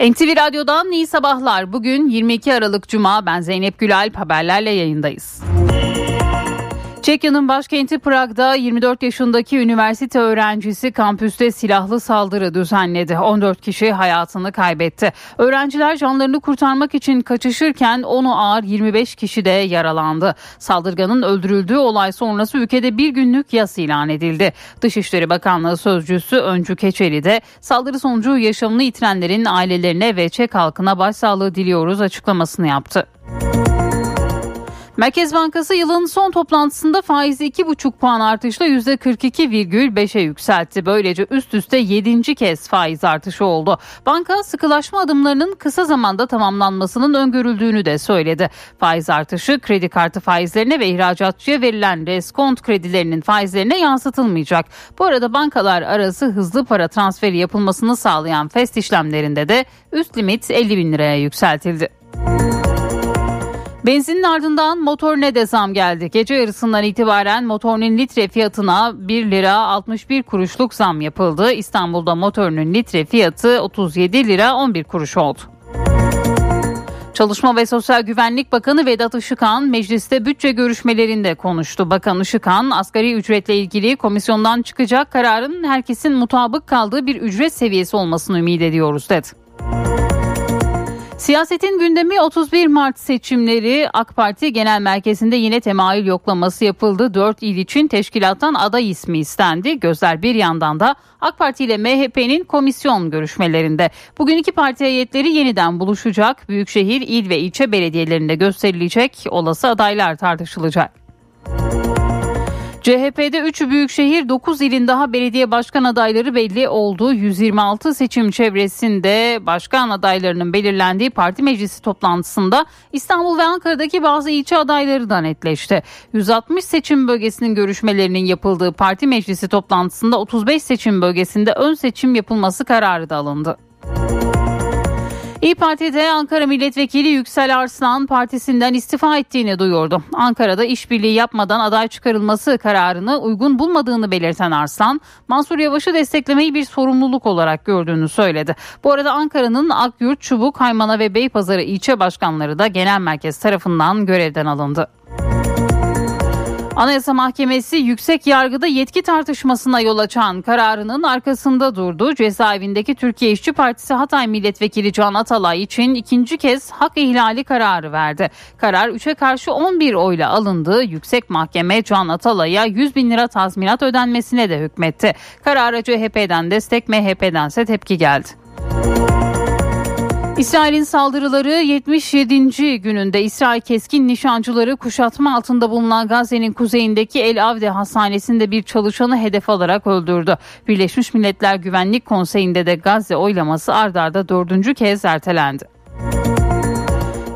NTV Radyo'dan iyi sabahlar. Bugün 22 Aralık Cuma ben Zeynep Gülalp haberlerle yayındayız. Çekya'nın başkenti Prag'da 24 yaşındaki üniversite öğrencisi kampüste silahlı saldırı düzenledi. 14 kişi hayatını kaybetti. Öğrenciler canlarını kurtarmak için kaçışırken onu ağır 25 kişi de yaralandı. Saldırganın öldürüldüğü olay sonrası ülkede bir günlük yas ilan edildi. Dışişleri Bakanlığı Sözcüsü Öncü Keçeli de saldırı sonucu yaşamını yitirenlerin ailelerine ve Çek halkına başsağlığı diliyoruz açıklamasını yaptı. Merkez Bankası yılın son toplantısında faizi 2,5 puan artışla %42,5'e yükseltti. Böylece üst üste 7. kez faiz artışı oldu. Banka sıkılaşma adımlarının kısa zamanda tamamlanmasının öngörüldüğünü de söyledi. Faiz artışı kredi kartı faizlerine ve ihracatçıya verilen reskont kredilerinin faizlerine yansıtılmayacak. Bu arada bankalar arası hızlı para transferi yapılmasını sağlayan FEST işlemlerinde de üst limit 50 bin liraya yükseltildi. Benzinin ardından motorine de zam geldi. Gece yarısından itibaren motorunun litre fiyatına 1 lira 61 kuruşluk zam yapıldı. İstanbul'da motorunun litre fiyatı 37 lira 11 kuruş oldu. Çalışma ve Sosyal Güvenlik Bakanı Vedat Işıkhan mecliste bütçe görüşmelerinde konuştu. Bakan Işıkhan asgari ücretle ilgili komisyondan çıkacak kararın herkesin mutabık kaldığı bir ücret seviyesi olmasını ümit ediyoruz dedi. Siyasetin gündemi 31 Mart seçimleri AK Parti Genel Merkezi'nde yine temayül yoklaması yapıldı. 4 il için teşkilattan aday ismi istendi. Gözler bir yandan da AK Parti ile MHP'nin komisyon görüşmelerinde. Bugün iki parti heyetleri yeniden buluşacak. Büyükşehir, il ve ilçe belediyelerinde gösterilecek olası adaylar tartışılacak. CHP'de 3 büyükşehir 9 ilin daha belediye başkan adayları belli oldu. 126 seçim çevresinde başkan adaylarının belirlendiği parti meclisi toplantısında İstanbul ve Ankara'daki bazı ilçe adayları da netleşti. 160 seçim bölgesinin görüşmelerinin yapıldığı parti meclisi toplantısında 35 seçim bölgesinde ön seçim yapılması kararı da alındı. İyi Parti'de Ankara Milletvekili Yüksel Arslan partisinden istifa ettiğini duyurdu. Ankara'da işbirliği yapmadan aday çıkarılması kararını uygun bulmadığını belirten Arslan, Mansur Yavaş'ı desteklemeyi bir sorumluluk olarak gördüğünü söyledi. Bu arada Ankara'nın Akyurt, Çubuk, Haymana ve Beypazarı ilçe başkanları da genel merkez tarafından görevden alındı. Anayasa Mahkemesi yüksek yargıda yetki tartışmasına yol açan kararının arkasında durdu. Cezaevindeki Türkiye İşçi Partisi Hatay Milletvekili Can Atalay için ikinci kez hak ihlali kararı verdi. Karar 3'e karşı 11 oyla alındı. Yüksek Mahkeme Can Atalay'a 100 bin lira tazminat ödenmesine de hükmetti. Karara CHP'den destek MHP'dense tepki geldi. İsrail'in saldırıları 77. gününde İsrail keskin nişancıları kuşatma altında bulunan Gazze'nin kuzeyindeki El Avde hastanesinde bir çalışanı hedef alarak öldürdü. Birleşmiş Milletler Güvenlik Konseyi'nde de Gazze oylaması ardarda dördüncü kez ertelendi.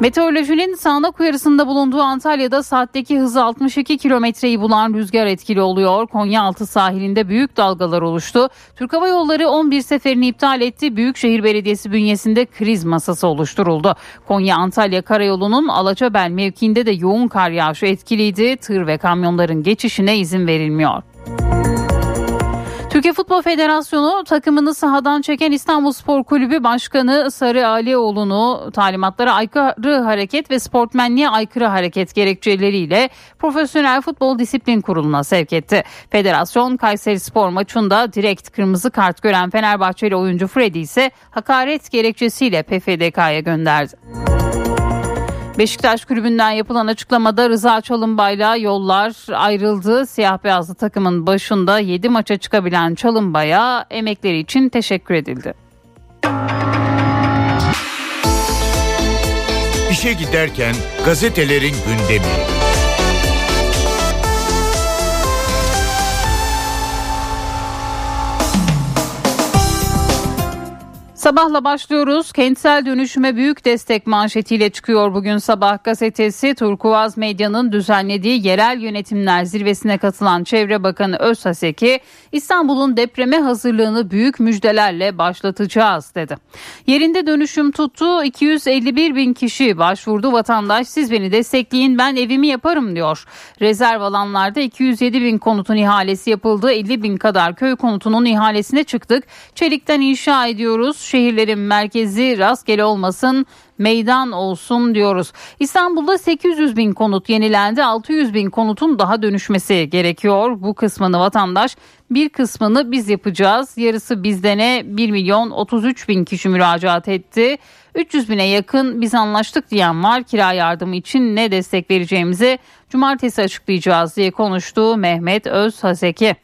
Meteorolojinin sağanak uyarısında bulunduğu Antalya'da saatteki hızı 62 kilometreyi bulan rüzgar etkili oluyor. Konyaaltı sahilinde büyük dalgalar oluştu. Türk Hava Yolları 11 seferini iptal etti. Büyükşehir Belediyesi bünyesinde kriz masası oluşturuldu. Konya-Antalya Karayolu'nun Alaçabel mevkiinde de yoğun kar yağışı etkiliydi. Tır ve kamyonların geçişine izin verilmiyor. Türkiye Futbol Federasyonu takımını sahadan çeken İstanbul Spor Kulübü Başkanı Sarı Alioğlu'nu talimatlara aykırı hareket ve sportmenliğe aykırı hareket gerekçeleriyle Profesyonel Futbol Disiplin Kurulu'na sevk etti. Federasyon Kayseri Spor maçında direkt kırmızı kart gören Fenerbahçeli oyuncu Freddy ise hakaret gerekçesiyle PFDK'ya gönderdi. Beşiktaş kulübünden yapılan açıklamada Rıza Çalınbay'la yollar ayrıldı. Siyah beyazlı takımın başında 7 maça çıkabilen Çalınbay'a emekleri için teşekkür edildi. İşe giderken gazetelerin gündemi. Sabahla başlıyoruz. Kentsel dönüşüme büyük destek manşetiyle çıkıyor bugün sabah gazetesi. Turkuaz Medya'nın düzenlediği yerel yönetimler zirvesine katılan Çevre Bakanı Özhaseki, İstanbul'un depreme hazırlığını büyük müjdelerle başlatacağız dedi. Yerinde dönüşüm tuttu. 251 bin kişi başvurdu. Vatandaş siz beni destekleyin ben evimi yaparım diyor. Rezerv alanlarda 207 bin konutun ihalesi yapıldı. 50 bin kadar köy konutunun ihalesine çıktık. Çelikten inşa ediyoruz şehirlerin merkezi rastgele olmasın meydan olsun diyoruz. İstanbul'da 800 bin konut yenilendi 600 bin konutun daha dönüşmesi gerekiyor. Bu kısmını vatandaş bir kısmını biz yapacağız. Yarısı bizdene 1 milyon 33 bin kişi müracaat etti. 300 bine yakın biz anlaştık diyen var kira yardımı için ne destek vereceğimizi cumartesi açıklayacağız diye konuştu Mehmet Özhaseki.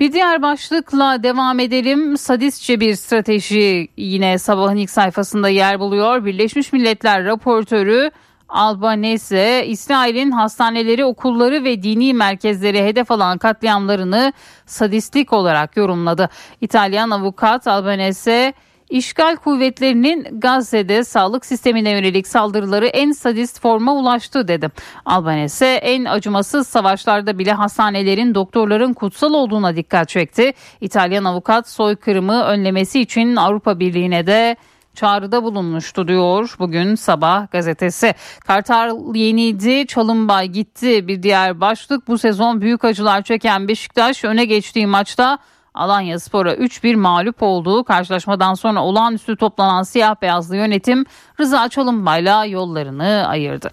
Bir diğer başlıkla devam edelim. Sadistçe bir strateji yine sabahın ilk sayfasında yer buluyor. Birleşmiş Milletler raportörü Albanese, İsrail'in hastaneleri, okulları ve dini merkezleri hedef alan katliamlarını sadistlik olarak yorumladı. İtalyan avukat Albanese, İşgal kuvvetlerinin Gazze'de sağlık sistemine yönelik saldırıları en sadist forma ulaştı dedi. Albanese en acımasız savaşlarda bile hastanelerin doktorların kutsal olduğuna dikkat çekti. İtalyan avukat soykırımı önlemesi için Avrupa Birliği'ne de çağrıda bulunmuştu diyor bugün sabah gazetesi. Kartal yeniydi, Çalınbay gitti bir diğer başlık. Bu sezon büyük acılar çeken Beşiktaş öne geçtiği maçta Alanya Spor'a 3-1 mağlup olduğu karşılaşmadan sonra olağanüstü toplanan siyah beyazlı yönetim Rıza Çalınbay'la yollarını ayırdı.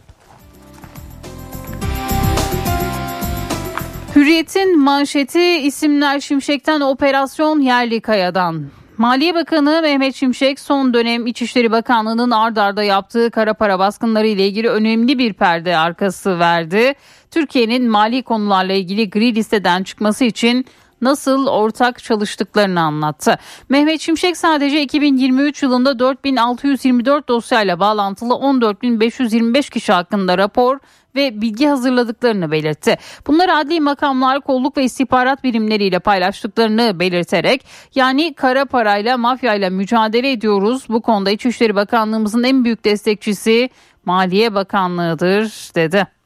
Hürriyet'in manşeti isimler Şimşek'ten operasyon yerli kayadan. Maliye Bakanı Mehmet Şimşek son dönem İçişleri Bakanlığı'nın ard arda yaptığı kara para baskınları ile ilgili önemli bir perde arkası verdi. Türkiye'nin mali konularla ilgili gri listeden çıkması için nasıl ortak çalıştıklarını anlattı. Mehmet Şimşek sadece 2023 yılında 4624 dosyayla bağlantılı 14525 kişi hakkında rapor ve bilgi hazırladıklarını belirtti. Bunları adli makamlar, kolluk ve istihbarat birimleriyle paylaştıklarını belirterek yani kara parayla mafyayla mücadele ediyoruz. Bu konuda İçişleri Bakanlığımızın en büyük destekçisi Maliye Bakanlığı'dır dedi.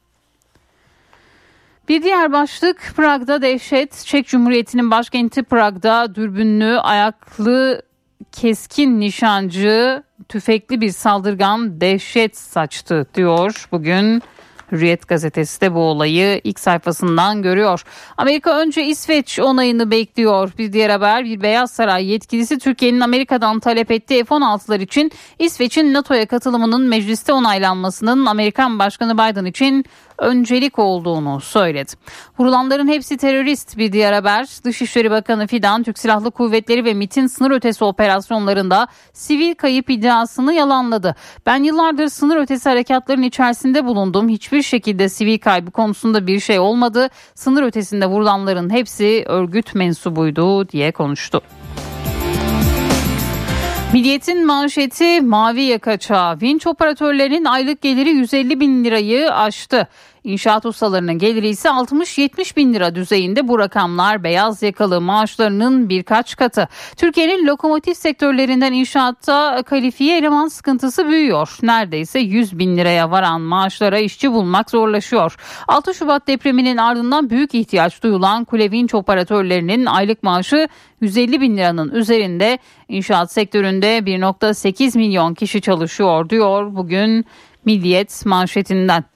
Bir diğer başlık Prag'da dehşet. Çek Cumhuriyeti'nin başkenti Prag'da dürbünlü, ayaklı, keskin nişancı, tüfekli bir saldırgan dehşet saçtı diyor bugün Hürriyet gazetesi de bu olayı ilk sayfasından görüyor. Amerika önce İsveç onayını bekliyor. Bir diğer haber bir Beyaz Saray yetkilisi Türkiye'nin Amerika'dan talep ettiği F-16'lar için İsveç'in NATO'ya katılımının mecliste onaylanmasının Amerikan Başkanı Biden için öncelik olduğunu söyledi. Vurulanların hepsi terörist bir diğer haber. Dışişleri Bakanı Fidan Türk Silahlı Kuvvetleri ve MIT'in sınır ötesi operasyonlarında sivil kayıp iddiasını yalanladı. Ben yıllardır sınır ötesi harekatların içerisinde bulundum. Hiçbir şekilde sivil kaybı konusunda bir şey olmadı. Sınır ötesinde vurulanların hepsi örgüt mensubuydu diye konuştu. Milliyetin manşeti mavi yaka çağı. Vinç operatörlerinin aylık geliri 150 bin lirayı aştı. İnşaat ustalarının geliri ise 60-70 bin lira düzeyinde bu rakamlar beyaz yakalı maaşlarının birkaç katı. Türkiye'nin lokomotif sektörlerinden inşaatta kalifiye eleman sıkıntısı büyüyor. Neredeyse 100 bin liraya varan maaşlara işçi bulmak zorlaşıyor. 6 Şubat depreminin ardından büyük ihtiyaç duyulan kule vinç operatörlerinin aylık maaşı 150 bin liranın üzerinde inşaat sektöründe 1.8 milyon kişi çalışıyor diyor bugün Milliyet manşetinden.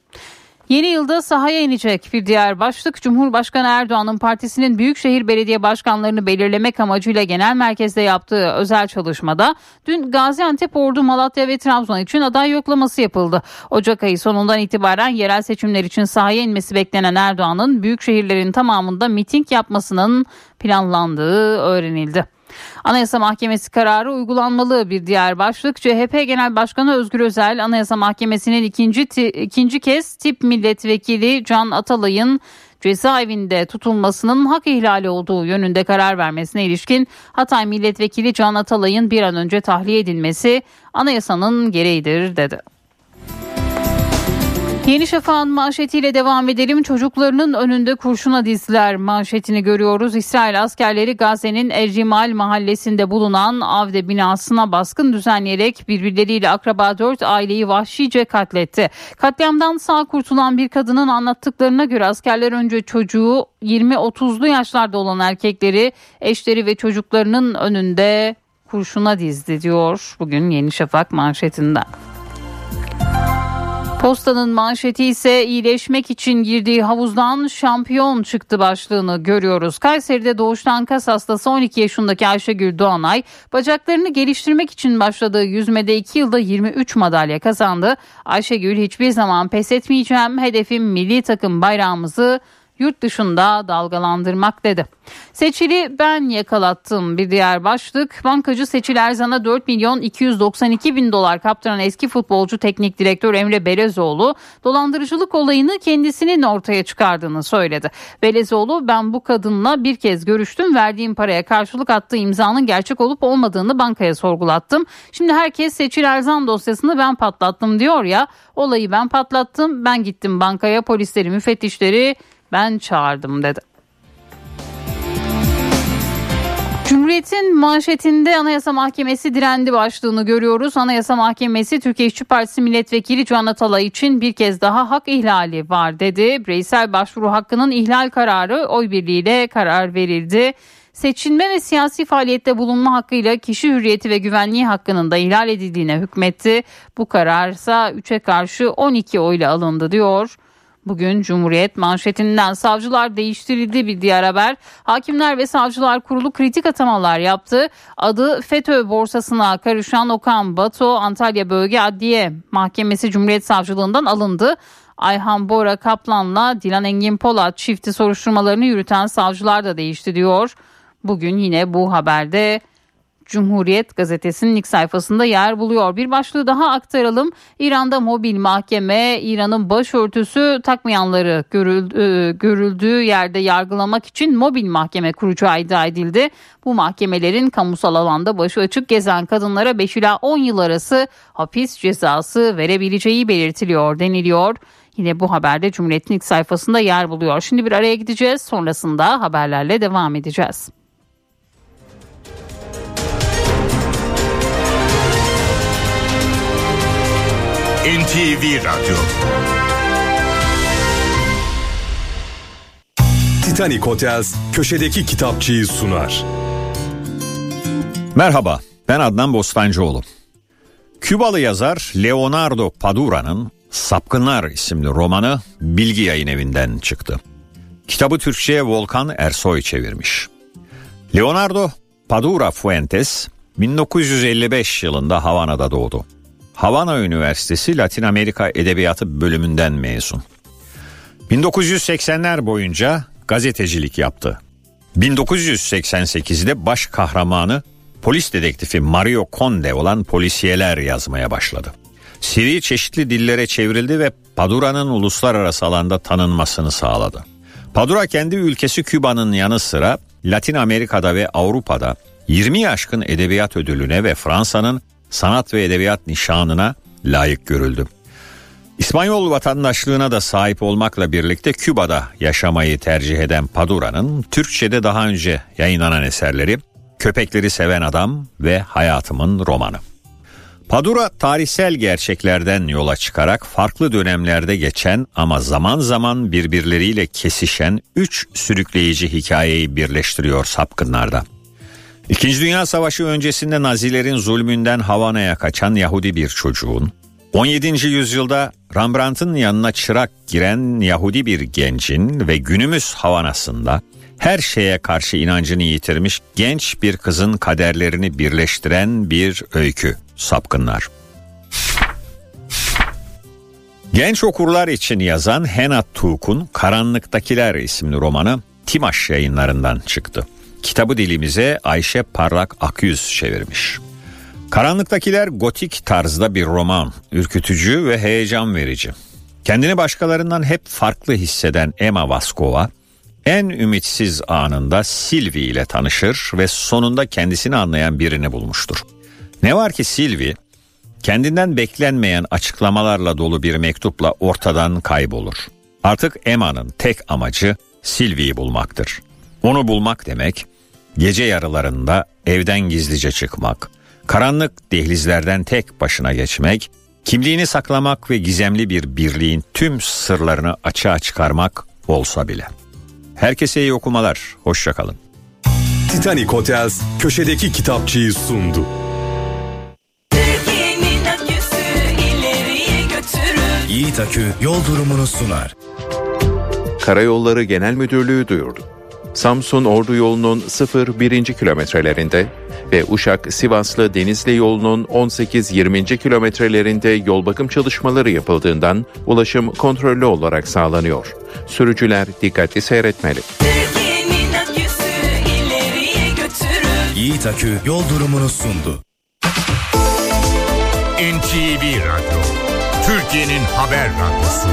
Yeni yılda sahaya inecek bir diğer başlık Cumhurbaşkanı Erdoğan'ın partisinin büyükşehir belediye başkanlarını belirlemek amacıyla genel merkezde yaptığı özel çalışmada dün Gaziantep, Ordu, Malatya ve Trabzon için aday yoklaması yapıldı. Ocak ayı sonundan itibaren yerel seçimler için sahaya inmesi beklenen Erdoğan'ın büyük şehirlerin tamamında miting yapmasının planlandığı öğrenildi. Anayasa Mahkemesi kararı uygulanmalı bir diğer başlık. CHP Genel Başkanı Özgür Özel Anayasa Mahkemesi'nin ikinci, ikinci kez tip milletvekili Can Atalay'ın cezaevinde tutulmasının hak ihlali olduğu yönünde karar vermesine ilişkin Hatay Milletvekili Can Atalay'ın bir an önce tahliye edilmesi anayasanın gereğidir dedi. Yeni Şafak'ın manşetiyle devam edelim. Çocuklarının önünde kurşuna dizdiler manşetini görüyoruz. İsrail askerleri Gazze'nin Ercimal mahallesinde bulunan Avde binasına baskın düzenleyerek birbirleriyle akraba dört aileyi vahşice katletti. Katliamdan sağ kurtulan bir kadının anlattıklarına göre askerler önce çocuğu 20-30'lu yaşlarda olan erkekleri eşleri ve çocuklarının önünde kurşuna dizdi diyor bugün Yeni Şafak manşetinden. Postanın manşeti ise iyileşmek için girdiği havuzdan şampiyon çıktı başlığını görüyoruz. Kayseri'de doğuştan kas hastası 12 yaşındaki Ayşegül Doğanay bacaklarını geliştirmek için başladığı yüzmede 2 yılda 23 madalya kazandı. Ayşegül hiçbir zaman pes etmeyeceğim hedefim milli takım bayrağımızı yurt dışında dalgalandırmak dedi. Seçili ben yakalattım bir diğer başlık. Bankacı Seçil Erzan'a 4 milyon 292 bin dolar kaptıran eski futbolcu teknik direktör Emre Belezoğlu dolandırıcılık olayını kendisinin ortaya çıkardığını söyledi. Belezoğlu ben bu kadınla bir kez görüştüm verdiğim paraya karşılık attığı imzanın gerçek olup olmadığını bankaya sorgulattım. Şimdi herkes Seçil Erzan dosyasını ben patlattım diyor ya olayı ben patlattım ben gittim bankaya polisleri müfettişleri ben çağırdım dedi. Cumhuriyet'in manşetinde Anayasa Mahkemesi direndi başlığını görüyoruz. Anayasa Mahkemesi Türkiye İşçi Partisi Milletvekili Can Atalay için bir kez daha hak ihlali var dedi. Bireysel başvuru hakkının ihlal kararı oy birliğiyle karar verildi. Seçilme ve siyasi faaliyette bulunma hakkıyla kişi hürriyeti ve güvenliği hakkının da ihlal edildiğine hükmetti. Bu kararsa 3'e karşı 12 oyla alındı diyor. Bugün Cumhuriyet manşetinden savcılar değiştirildi bir diğer haber. Hakimler ve Savcılar Kurulu kritik atamalar yaptı. Adı FETÖ borsasına karışan Okan Bato Antalya Bölge Adliye Mahkemesi Cumhuriyet Savcılığından alındı. Ayhan Bora Kaplan'la Dilan Engin Polat çifti soruşturmalarını yürüten savcılar da değişti diyor. Bugün yine bu haberde Cumhuriyet gazetesinin ilk sayfasında yer buluyor. Bir başlığı daha aktaralım. İran'da mobil mahkeme İran'ın başörtüsü takmayanları e, görüldüğü yerde yargılamak için mobil mahkeme kuracağı iddia edildi. Bu mahkemelerin kamusal alanda başı açık gezen kadınlara 5 ila 10 yıl arası hapis cezası verebileceği belirtiliyor deniliyor. Yine bu haberde Cumhuriyet'in ilk sayfasında yer buluyor. Şimdi bir araya gideceğiz. Sonrasında haberlerle devam edeceğiz. NTV Radyo Titanic Hotels köşedeki kitapçıyı sunar. Merhaba, ben Adnan Bostancıoğlu. Kübalı yazar Leonardo Padura'nın Sapkınlar isimli romanı Bilgi Yayın Evi'nden çıktı. Kitabı Türkçe'ye Volkan Ersoy çevirmiş. Leonardo Padura Fuentes 1955 yılında Havana'da doğdu. Havana Üniversitesi Latin Amerika Edebiyatı bölümünden mezun. 1980'ler boyunca gazetecilik yaptı. 1988'de baş kahramanı polis dedektifi Mario Conde olan polisiyeler yazmaya başladı. Seri çeşitli dillere çevrildi ve Padura'nın uluslararası alanda tanınmasını sağladı. Padura kendi ülkesi Küba'nın yanı sıra Latin Amerika'da ve Avrupa'da 20 aşkın edebiyat ödülüne ve Fransa'nın sanat ve edebiyat nişanına layık görüldü. İspanyol vatandaşlığına da sahip olmakla birlikte Küba'da yaşamayı tercih eden Padura'nın Türkçe'de daha önce yayınlanan eserleri Köpekleri Seven Adam ve Hayatımın Romanı. Padura tarihsel gerçeklerden yola çıkarak farklı dönemlerde geçen ama zaman zaman birbirleriyle kesişen üç sürükleyici hikayeyi birleştiriyor sapkınlarda. İkinci Dünya Savaşı öncesinde Nazilerin zulmünden Havana'ya kaçan Yahudi bir çocuğun, 17. yüzyılda Rembrandt'ın yanına çırak giren Yahudi bir gencin ve günümüz Havana'sında her şeye karşı inancını yitirmiş genç bir kızın kaderlerini birleştiren bir öykü Sapkınlar. Genç okurlar için yazan Henat Tuk'un Karanlıktakiler isimli romanı Timaş yayınlarından çıktı. Kitabı dilimize Ayşe Parlak Akyüz çevirmiş. Karanlıktakiler gotik tarzda bir roman, ürkütücü ve heyecan verici. Kendini başkalarından hep farklı hisseden Emma Vaskova, en ümitsiz anında Sylvie ile tanışır ve sonunda kendisini anlayan birini bulmuştur. Ne var ki Sylvie, kendinden beklenmeyen açıklamalarla dolu bir mektupla ortadan kaybolur. Artık Emma'nın tek amacı Sylvie'yi bulmaktır. Onu bulmak demek, gece yarılarında evden gizlice çıkmak, karanlık dehlizlerden tek başına geçmek, kimliğini saklamak ve gizemli bir birliğin tüm sırlarını açığa çıkarmak olsa bile. Herkese iyi okumalar, hoşçakalın. Titanic Hotels köşedeki kitapçıyı sundu. Yiğit Akü yol durumunu sunar. Karayolları Genel Müdürlüğü duyurdu. Samsun Ordu yolunun 0-1. kilometrelerinde ve Uşak-Sivaslı Denizli yolunun 18-20. kilometrelerinde yol bakım çalışmaları yapıldığından ulaşım kontrollü olarak sağlanıyor. Sürücüler dikkatli seyretmeli. Yiğit Akü yol durumunu sundu. NTV Radyo, Türkiye'nin haber radyosu.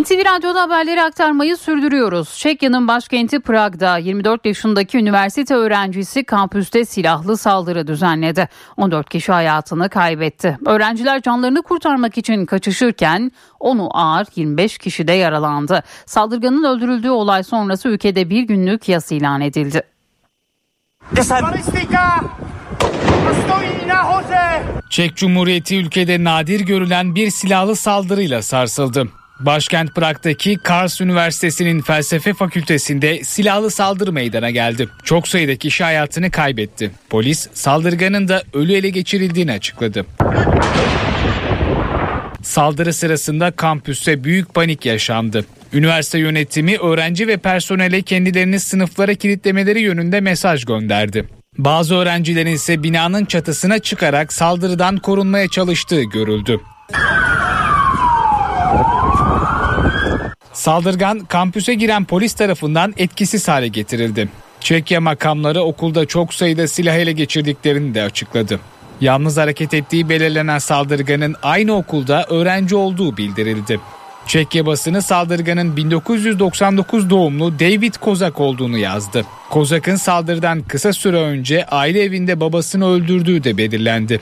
NTV Radyo'da haberleri aktarmayı sürdürüyoruz. Çekya'nın başkenti Prag'da 24 yaşındaki üniversite öğrencisi kampüste silahlı saldırı düzenledi. 14 kişi hayatını kaybetti. Öğrenciler canlarını kurtarmak için kaçışırken onu ağır 25 kişi de yaralandı. Saldırganın öldürüldüğü olay sonrası ülkede bir günlük yas ilan edildi. Çek Cumhuriyeti ülkede nadir görülen bir silahlı saldırıyla sarsıldı. Başkent Prag'daki Kars Üniversitesi'nin felsefe fakültesinde silahlı saldırı meydana geldi. Çok sayıda kişi hayatını kaybetti. Polis saldırganın da ölü ele geçirildiğini açıkladı. Saldırı sırasında kampüste büyük panik yaşandı. Üniversite yönetimi öğrenci ve personele kendilerini sınıflara kilitlemeleri yönünde mesaj gönderdi. Bazı öğrencilerin ise binanın çatısına çıkarak saldırıdan korunmaya çalıştığı görüldü. Saldırgan kampüse giren polis tarafından etkisiz hale getirildi. Çekya makamları okulda çok sayıda silah ele geçirdiklerini de açıkladı. Yalnız hareket ettiği belirlenen saldırganın aynı okulda öğrenci olduğu bildirildi. Çekya basını saldırganın 1999 doğumlu David Kozak olduğunu yazdı. Kozak'ın saldırıdan kısa süre önce aile evinde babasını öldürdüğü de belirlendi.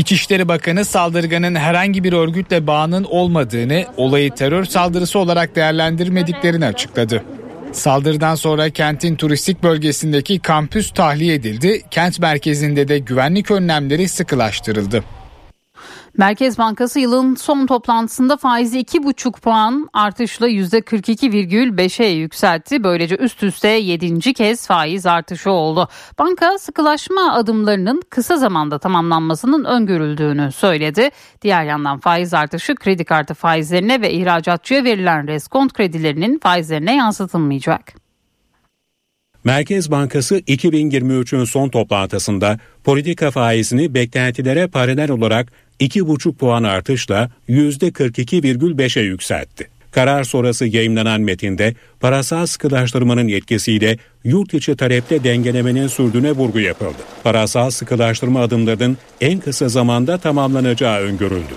İçişleri Bakanı saldırganın herhangi bir örgütle bağının olmadığını, olayı terör saldırısı olarak değerlendirmediklerini açıkladı. Saldırıdan sonra kentin turistik bölgesindeki kampüs tahliye edildi, kent merkezinde de güvenlik önlemleri sıkılaştırıldı. Merkez Bankası yılın son toplantısında faizi 2,5 puan artışla %42,5'e yükseltti. Böylece üst üste 7. kez faiz artışı oldu. Banka sıkılaşma adımlarının kısa zamanda tamamlanmasının öngörüldüğünü söyledi. Diğer yandan faiz artışı kredi kartı faizlerine ve ihracatçıya verilen reskont kredilerinin faizlerine yansıtılmayacak. Merkez Bankası 2023'ün son toplantısında politika faizini beklentilere paralel olarak 2,5 puan artışla %42,5'e yükseltti. Karar sonrası yayınlanan metinde parasal sıkılaştırmanın etkisiyle yurt içi talepte dengelemenin sürdüğüne vurgu yapıldı. Parasal sıkılaştırma adımlarının en kısa zamanda tamamlanacağı öngörüldü.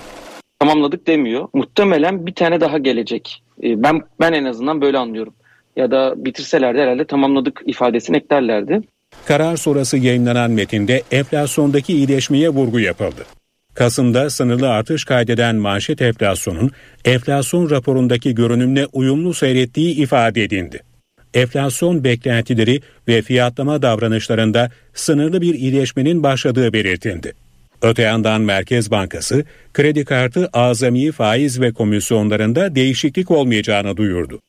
Tamamladık demiyor. Muhtemelen bir tane daha gelecek. Ee, ben ben en azından böyle anlıyorum. Ya da bitirselerdi herhalde tamamladık ifadesini eklerlerdi. Karar sonrası yayınlanan metinde enflasyondaki iyileşmeye vurgu yapıldı. Kasım'da sınırlı artış kaydeden manşet enflasyonun enflasyon raporundaki görünümle uyumlu seyrettiği ifade edildi. Enflasyon beklentileri ve fiyatlama davranışlarında sınırlı bir iyileşmenin başladığı belirtildi. Öte yandan Merkez Bankası kredi kartı azami faiz ve komisyonlarında değişiklik olmayacağını duyurdu.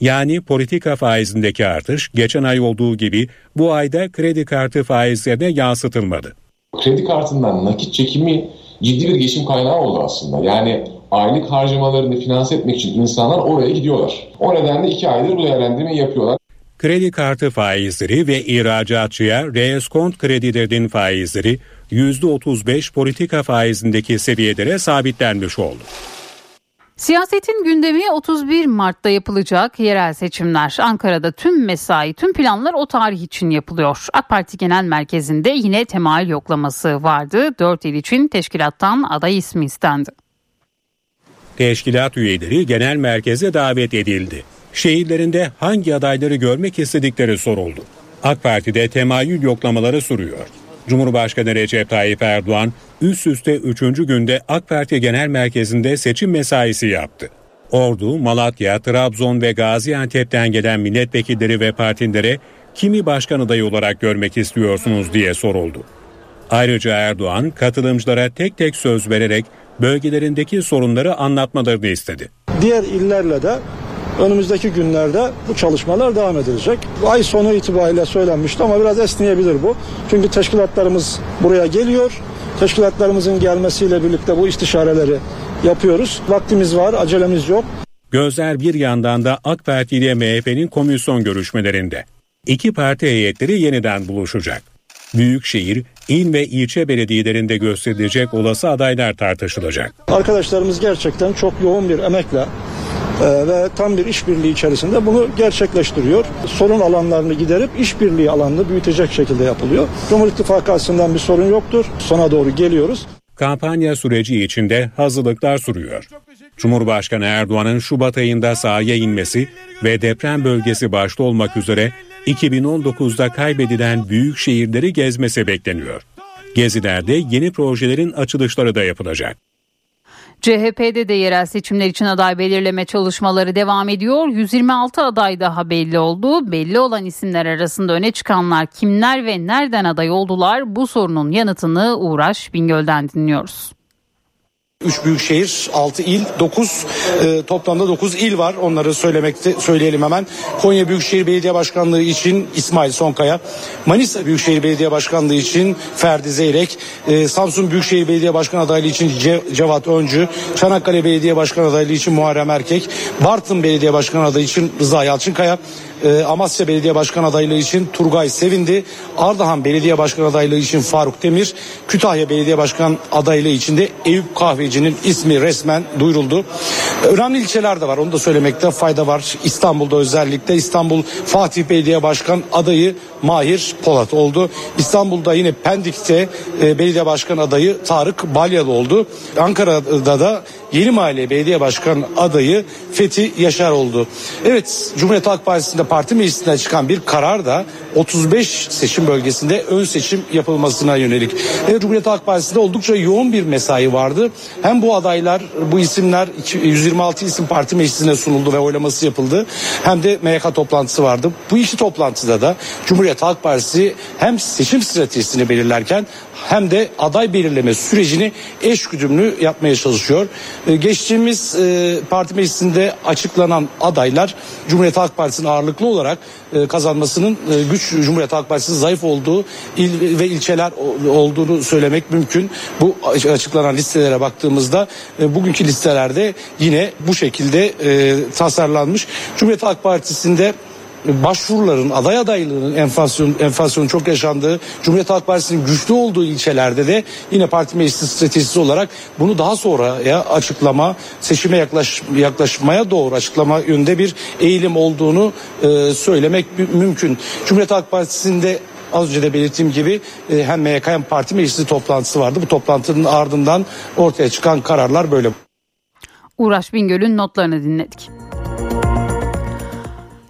Yani politika faizindeki artış geçen ay olduğu gibi bu ayda kredi kartı faizlerine yansıtılmadı. Kredi kartından nakit çekimi ciddi bir geçim kaynağı oldu aslında. Yani aylık harcamalarını finanse etmek için insanlar oraya gidiyorlar. O nedenle iki aydır bu değerlendirmeyi yapıyorlar. Kredi kartı faizleri ve ihracatçıya reskont kredilerin faizleri %35 politika faizindeki seviyelere sabitlenmiş oldu. Siyasetin gündemi 31 Mart'ta yapılacak yerel seçimler. Ankara'da tüm mesai, tüm planlar o tarih için yapılıyor. AK Parti Genel Merkezi'nde yine temayül yoklaması vardı. 4 il için teşkilattan aday ismi istendi. Teşkilat üyeleri genel merkeze davet edildi. Şehirlerinde hangi adayları görmek istedikleri soruldu. AK Parti'de temayül yoklamaları sürüyor. Cumhurbaşkanı Recep Tayyip Erdoğan üst üste 3. günde AK Parti Genel Merkezi'nde seçim mesaisi yaptı. Ordu, Malatya, Trabzon ve Gaziantep'ten gelen milletvekilleri ve partilere kimi başkan adayı olarak görmek istiyorsunuz diye soruldu. Ayrıca Erdoğan katılımcılara tek tek söz vererek bölgelerindeki sorunları anlatmalarını istedi. Diğer illerle de önümüzdeki günlerde bu çalışmalar devam edilecek. Ay sonu itibariyle söylenmişti ama biraz esneyebilir bu. Çünkü teşkilatlarımız buraya geliyor. Teşkilatlarımızın gelmesiyle birlikte bu istişareleri yapıyoruz. Vaktimiz var, acelemiz yok. Gözler bir yandan da AK Parti ile MHP'nin komisyon görüşmelerinde. İki parti heyetleri yeniden buluşacak. Büyükşehir, il ve ilçe belediyelerinde gösterilecek olası adaylar tartışılacak. Arkadaşlarımız gerçekten çok yoğun bir emekle ve tam bir işbirliği içerisinde bunu gerçekleştiriyor. Sorun alanlarını giderip işbirliği alanını büyütecek şekilde yapılıyor. Cumhur İttifakı açısından bir sorun yoktur. Sona doğru geliyoruz. Kampanya süreci içinde hazırlıklar sürüyor. Cumhurbaşkanı Erdoğan'ın Şubat ayında sahaya inmesi ve deprem bölgesi başta olmak üzere 2019'da kaybedilen büyük şehirleri gezmesi bekleniyor. Gezilerde yeni projelerin açılışları da yapılacak. CHP'de de yerel seçimler için aday belirleme çalışmaları devam ediyor. 126 aday daha belli oldu. Belli olan isimler arasında öne çıkanlar kimler ve nereden aday oldular? Bu sorunun yanıtını Uğraş Bingöl'den dinliyoruz. 3 büyük şehir, 6 il, 9 e, toplamda 9 il var. Onları söylemekte söyleyelim hemen. Konya Büyükşehir Belediye Başkanlığı için İsmail Sonkaya, Manisa Büyükşehir Belediye Başkanlığı için Ferdi Zeyrek, e, Samsun Büyükşehir Belediye Başkan adaylığı için Ce Cevat Öncü, Çanakkale Belediye Başkan adaylığı için Muharrem Erkek, Bartın Belediye Başkan adayı için Rıza Yalçınkaya, e, Amasya Belediye Başkan adaylığı için Turgay Sevindi, Ardahan Belediye Başkan adaylığı için Faruk Demir, Kütahya Belediye Başkan adaylığı için de Eyüp Kahveci'nin ismi resmen duyuruldu. Önemli ilçeler de var onu da söylemekte fayda var. İstanbul'da özellikle İstanbul Fatih Belediye Başkan adayı Mahir Polat oldu. İstanbul'da yine Pendik'te e, belediye başkan adayı Tarık Balyalı oldu. Ankara'da da Yeni Mahalle Belediye Başkan adayı Fethi Yaşar oldu. Evet Cumhuriyet Halk Partisi'nde parti meclisinden çıkan bir karar da 35 seçim bölgesinde ön seçim yapılmasına yönelik. Evet, Cumhuriyet Halk Partisi'nde oldukça yoğun bir mesai vardı. Hem bu adaylar, bu isimler 126 isim parti meclisine sunuldu ve oylaması yapıldı. Hem de MYK toplantısı vardı. Bu iki toplantıda da Cumhuriyet Halk Partisi hem seçim stratejisini belirlerken hem de aday belirleme sürecini eşgüdümlü yapmaya çalışıyor. Ee, geçtiğimiz e, parti meclisinde açıklanan adaylar Cumhuriyet Halk Partisi'nin ağırlıklı olarak e, kazanmasının e, güç Cumhuriyet Halk Partisi'nin zayıf olduğu il ve ilçeler olduğunu söylemek mümkün. Bu açıklanan listelere baktığımızda bugünkü listelerde yine bu şekilde tasarlanmış. Cumhuriyet Halk Partisi'nde başvuruların aday adaylığının enflasyon enflasyonun çok yaşandığı Cumhuriyet Halk Partisi'nin güçlü olduğu ilçelerde de yine parti meclisi stratejisi olarak bunu daha sonra ya açıklama seçime yaklaş, yaklaşmaya doğru açıklama yönde bir eğilim olduğunu e, söylemek mümkün. Cumhuriyet Halk Partisi'nde az önce de belirttiğim gibi e, hem MYK hem parti meclisi toplantısı vardı. Bu toplantının ardından ortaya çıkan kararlar böyle. Uğraş Bingöl'ün notlarını dinledik.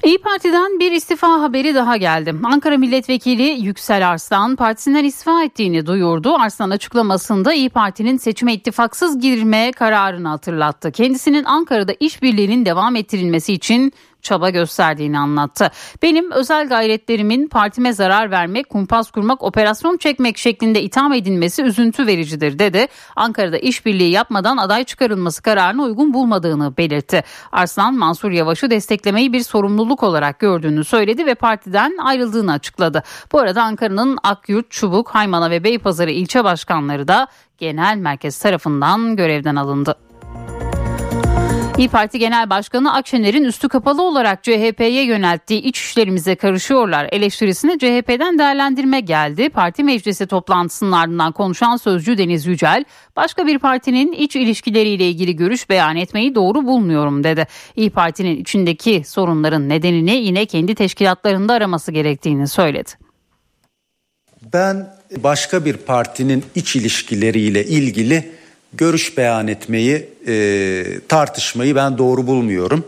İyi Parti'den bir istifa haberi daha geldi. Ankara Milletvekili Yüksel Arslan partisinden istifa ettiğini duyurdu. Arslan açıklamasında İyi Parti'nin seçime ittifaksız girme kararını hatırlattı. Kendisinin Ankara'da işbirliğinin devam ettirilmesi için çaba gösterdiğini anlattı. Benim özel gayretlerimin partime zarar vermek, kumpas kurmak, operasyon çekmek şeklinde itham edilmesi üzüntü vericidir dedi. Ankara'da işbirliği yapmadan aday çıkarılması kararını uygun bulmadığını belirtti. Arslan Mansur Yavaş'ı desteklemeyi bir sorumluluk olarak gördüğünü söyledi ve partiden ayrıldığını açıkladı. Bu arada Ankara'nın Akyurt, Çubuk, Haymana ve Beypazarı ilçe başkanları da genel merkez tarafından görevden alındı. İyi Parti Genel Başkanı Akşener'in üstü kapalı olarak CHP'ye yönelttiği iç işlerimize karışıyorlar eleştirisine CHP'den değerlendirme geldi. Parti meclisi toplantısının ardından konuşan sözcü Deniz Yücel, başka bir partinin iç ilişkileriyle ilgili görüş beyan etmeyi doğru bulmuyorum dedi. İyi Parti'nin içindeki sorunların nedenini yine kendi teşkilatlarında araması gerektiğini söyledi. Ben başka bir partinin iç ilişkileriyle ilgili görüş beyan etmeyi, e, tartışmayı ben doğru bulmuyorum.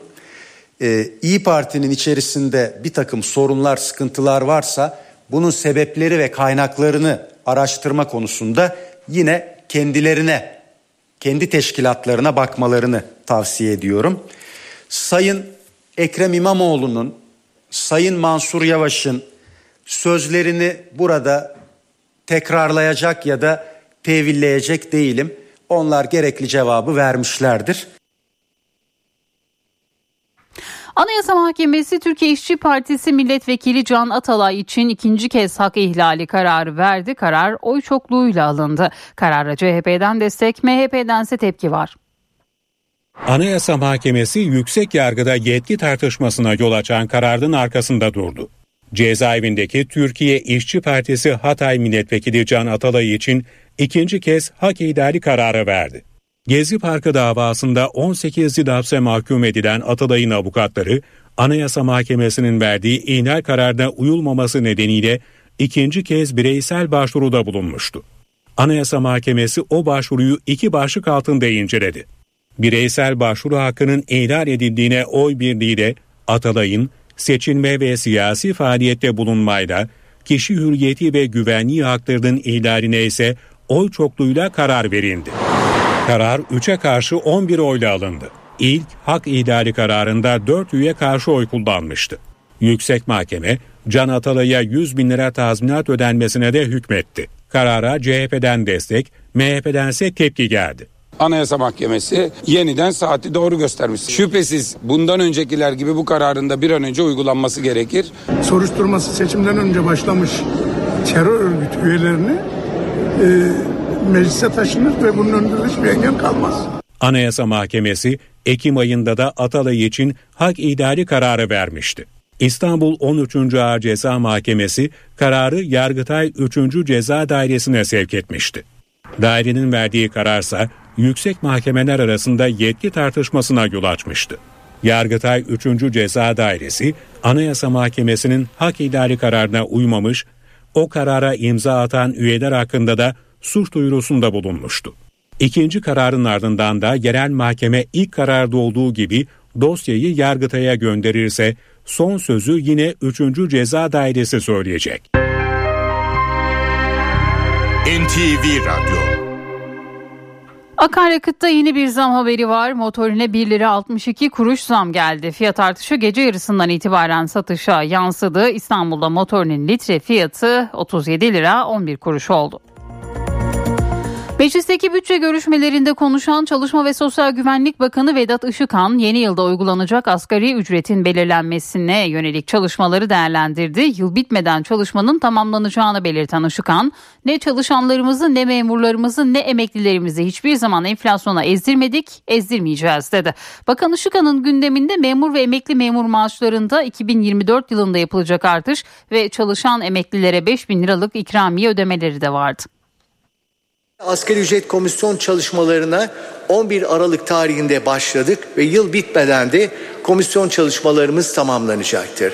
E, İyi Parti'nin içerisinde bir takım sorunlar, sıkıntılar varsa bunun sebepleri ve kaynaklarını araştırma konusunda yine kendilerine, kendi teşkilatlarına bakmalarını tavsiye ediyorum. Sayın Ekrem İmamoğlu'nun, Sayın Mansur Yavaş'ın sözlerini burada tekrarlayacak ya da tevilleyecek değilim. Onlar gerekli cevabı vermişlerdir. Anayasa Mahkemesi Türkiye İşçi Partisi Milletvekili Can Atalay için ikinci kez hak ihlali kararı verdi. Karar oy çokluğuyla alındı. Karara CHP'den destek, MHP'dense tepki var. Anayasa Mahkemesi yüksek yargıda yetki tartışmasına yol açan kararın arkasında durdu. Cezaevindeki Türkiye İşçi Partisi Hatay Milletvekili Can Atalay için ikinci kez hak idari kararı verdi. Gezi Parkı davasında 18 yıl hapse mahkum edilen Atalay'ın avukatları Anayasa Mahkemesi'nin verdiği ihlal kararına uyulmaması nedeniyle ikinci kez bireysel başvuruda bulunmuştu. Anayasa Mahkemesi o başvuruyu iki başlık altında inceledi. Bireysel başvuru hakkının ihlal edildiğine oy birliğiyle Atalay'ın seçilme ve siyasi faaliyette bulunmayla kişi hürriyeti ve güvenliği haklarının ihlaline ise oy çokluğuyla karar verildi. Karar 3'e karşı 11 oyla alındı. İlk hak ihlali kararında 4 üye karşı oy kullanmıştı. Yüksek Mahkeme Can Atalay'a 100 bin lira tazminat ödenmesine de hükmetti. Karara CHP'den destek, MHP'dense tepki geldi. Anayasa Mahkemesi yeniden saati doğru göstermiş. Şüphesiz bundan öncekiler gibi bu kararın da bir an önce uygulanması gerekir. Soruşturması seçimden önce başlamış terör örgütü üyelerini meclise taşınır ve bunun önünde hiçbir engel kalmaz. Anayasa Mahkemesi Ekim ayında da Atalay için hak idari kararı vermişti. İstanbul 13. Ağır Ceza Mahkemesi kararı Yargıtay 3. Ceza Dairesi'ne sevk etmişti. Dairenin verdiği kararsa yüksek mahkemeler arasında yetki tartışmasına yol açmıştı. Yargıtay 3. Ceza Dairesi Anayasa Mahkemesi'nin hak idari kararına uymamış, o karara imza atan üyeler hakkında da suç duyurusunda bulunmuştu. İkinci kararın ardından da yerel mahkeme ilk kararda olduğu gibi dosyayı Yargıtay'a gönderirse son sözü yine 3. Ceza Dairesi söyleyecek. NTV Radyo Akaryakıtta yeni bir zam haberi var. Motorine 1 lira 62 kuruş zam geldi. Fiyat artışı gece yarısından itibaren satışa yansıdı. İstanbul'da motorinin litre fiyatı 37 lira 11 kuruş oldu. Meclisteki bütçe görüşmelerinde konuşan Çalışma ve Sosyal Güvenlik Bakanı Vedat Işıkhan yeni yılda uygulanacak asgari ücretin belirlenmesine yönelik çalışmaları değerlendirdi. Yıl bitmeden çalışmanın tamamlanacağını belirten Işıkhan, ne çalışanlarımızı ne memurlarımızı ne emeklilerimizi hiçbir zaman enflasyona ezdirmedik, ezdirmeyeceğiz dedi. Bakan Işıkhan'ın gündeminde memur ve emekli memur maaşlarında 2024 yılında yapılacak artış ve çalışan emeklilere 5 bin liralık ikramiye ödemeleri de vardı. Asgari ücret komisyon çalışmalarına 11 Aralık tarihinde başladık ve yıl bitmeden de komisyon çalışmalarımız tamamlanacaktır.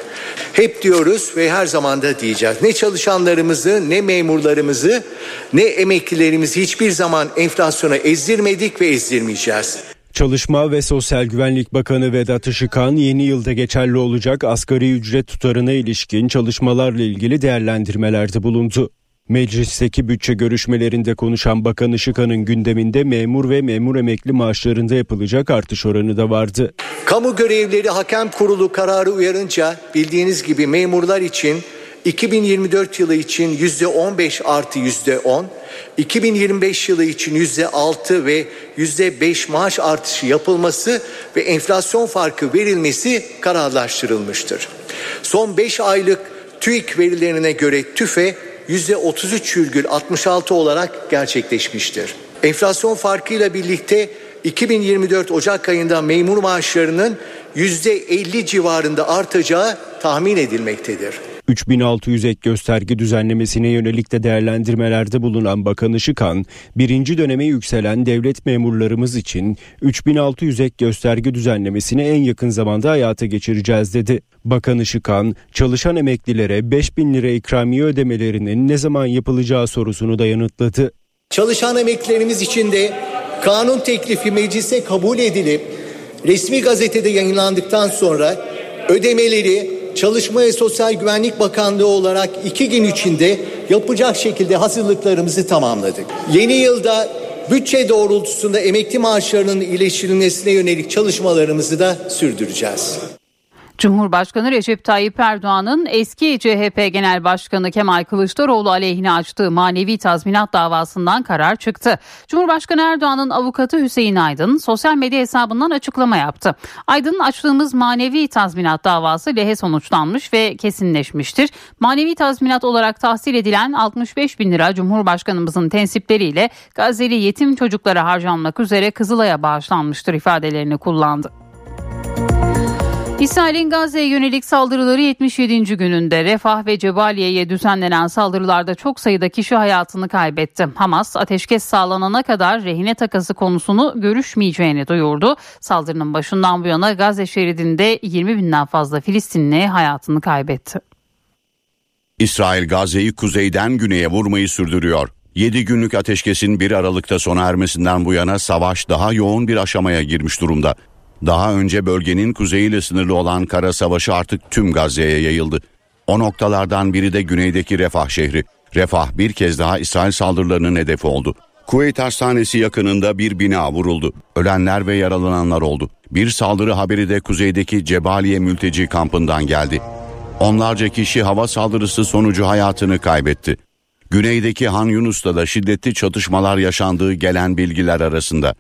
Hep diyoruz ve her zaman da diyeceğiz. Ne çalışanlarımızı, ne memurlarımızı, ne emeklilerimizi hiçbir zaman enflasyona ezdirmedik ve ezdirmeyeceğiz. Çalışma ve Sosyal Güvenlik Bakanı Vedat Işıkhan yeni yılda geçerli olacak asgari ücret tutarına ilişkin çalışmalarla ilgili değerlendirmelerde bulundu. Meclisteki bütçe görüşmelerinde konuşan Bakan Işıkhan'ın gündeminde memur ve memur emekli maaşlarında yapılacak artış oranı da vardı. Kamu görevleri hakem kurulu kararı uyarınca bildiğiniz gibi memurlar için 2024 yılı için yüzde 15 artı yüzde 10, 2025 yılı için yüzde 6 ve yüzde 5 maaş artışı yapılması ve enflasyon farkı verilmesi kararlaştırılmıştır. Son 5 aylık TÜİK verilerine göre TÜFE %33,66 olarak gerçekleşmiştir. Enflasyon farkıyla birlikte 2024 Ocak ayında memur maaşlarının %50 civarında artacağı tahmin edilmektedir. 3600 ek gösterge düzenlemesine yönelik de değerlendirmelerde bulunan Bakan Işıkhan, birinci döneme yükselen devlet memurlarımız için 3600 ek gösterge düzenlemesini en yakın zamanda hayata geçireceğiz dedi. Bakan Işıkhan, çalışan emeklilere 5000 lira ikramiye ödemelerinin ne zaman yapılacağı sorusunu da yanıtladı. Çalışan emeklilerimiz için de kanun teklifi meclise kabul edilip resmi gazetede yayınlandıktan sonra ödemeleri Çalışma ve Sosyal Güvenlik Bakanlığı olarak iki gün içinde yapacak şekilde hazırlıklarımızı tamamladık. Yeni yılda bütçe doğrultusunda emekli maaşlarının iyileştirilmesine yönelik çalışmalarımızı da sürdüreceğiz. Cumhurbaşkanı Recep Tayyip Erdoğan'ın eski CHP Genel Başkanı Kemal Kılıçdaroğlu aleyhine açtığı manevi tazminat davasından karar çıktı. Cumhurbaşkanı Erdoğan'ın avukatı Hüseyin Aydın sosyal medya hesabından açıklama yaptı. Aydın'ın açtığımız manevi tazminat davası lehe sonuçlanmış ve kesinleşmiştir. Manevi tazminat olarak tahsil edilen 65 bin lira Cumhurbaşkanımızın tensipleriyle Gazze'li yetim çocuklara harcanmak üzere Kızılay'a bağışlanmıştır ifadelerini kullandı. İsrail'in Gazze'ye yönelik saldırıları 77. gününde Refah ve Cebaliye'ye düzenlenen saldırılarda çok sayıda kişi hayatını kaybetti. Hamas ateşkes sağlanana kadar rehine takası konusunu görüşmeyeceğini duyurdu. Saldırının başından bu yana Gazze şeridinde 20 binden fazla Filistinli hayatını kaybetti. İsrail Gazze'yi kuzeyden güneye vurmayı sürdürüyor. 7 günlük ateşkesin 1 Aralık'ta sona ermesinden bu yana savaş daha yoğun bir aşamaya girmiş durumda. Daha önce bölgenin kuzeyiyle sınırlı olan kara savaşı artık tüm Gazze'ye yayıldı. O noktalardan biri de güneydeki Refah şehri. Refah bir kez daha İsrail saldırılarının hedefi oldu. Kuveyt Hastanesi yakınında bir bina vuruldu. Ölenler ve yaralananlar oldu. Bir saldırı haberi de kuzeydeki Cebaliye mülteci kampından geldi. Onlarca kişi hava saldırısı sonucu hayatını kaybetti. Güneydeki Han Yunus'ta da şiddetli çatışmalar yaşandığı gelen bilgiler arasında.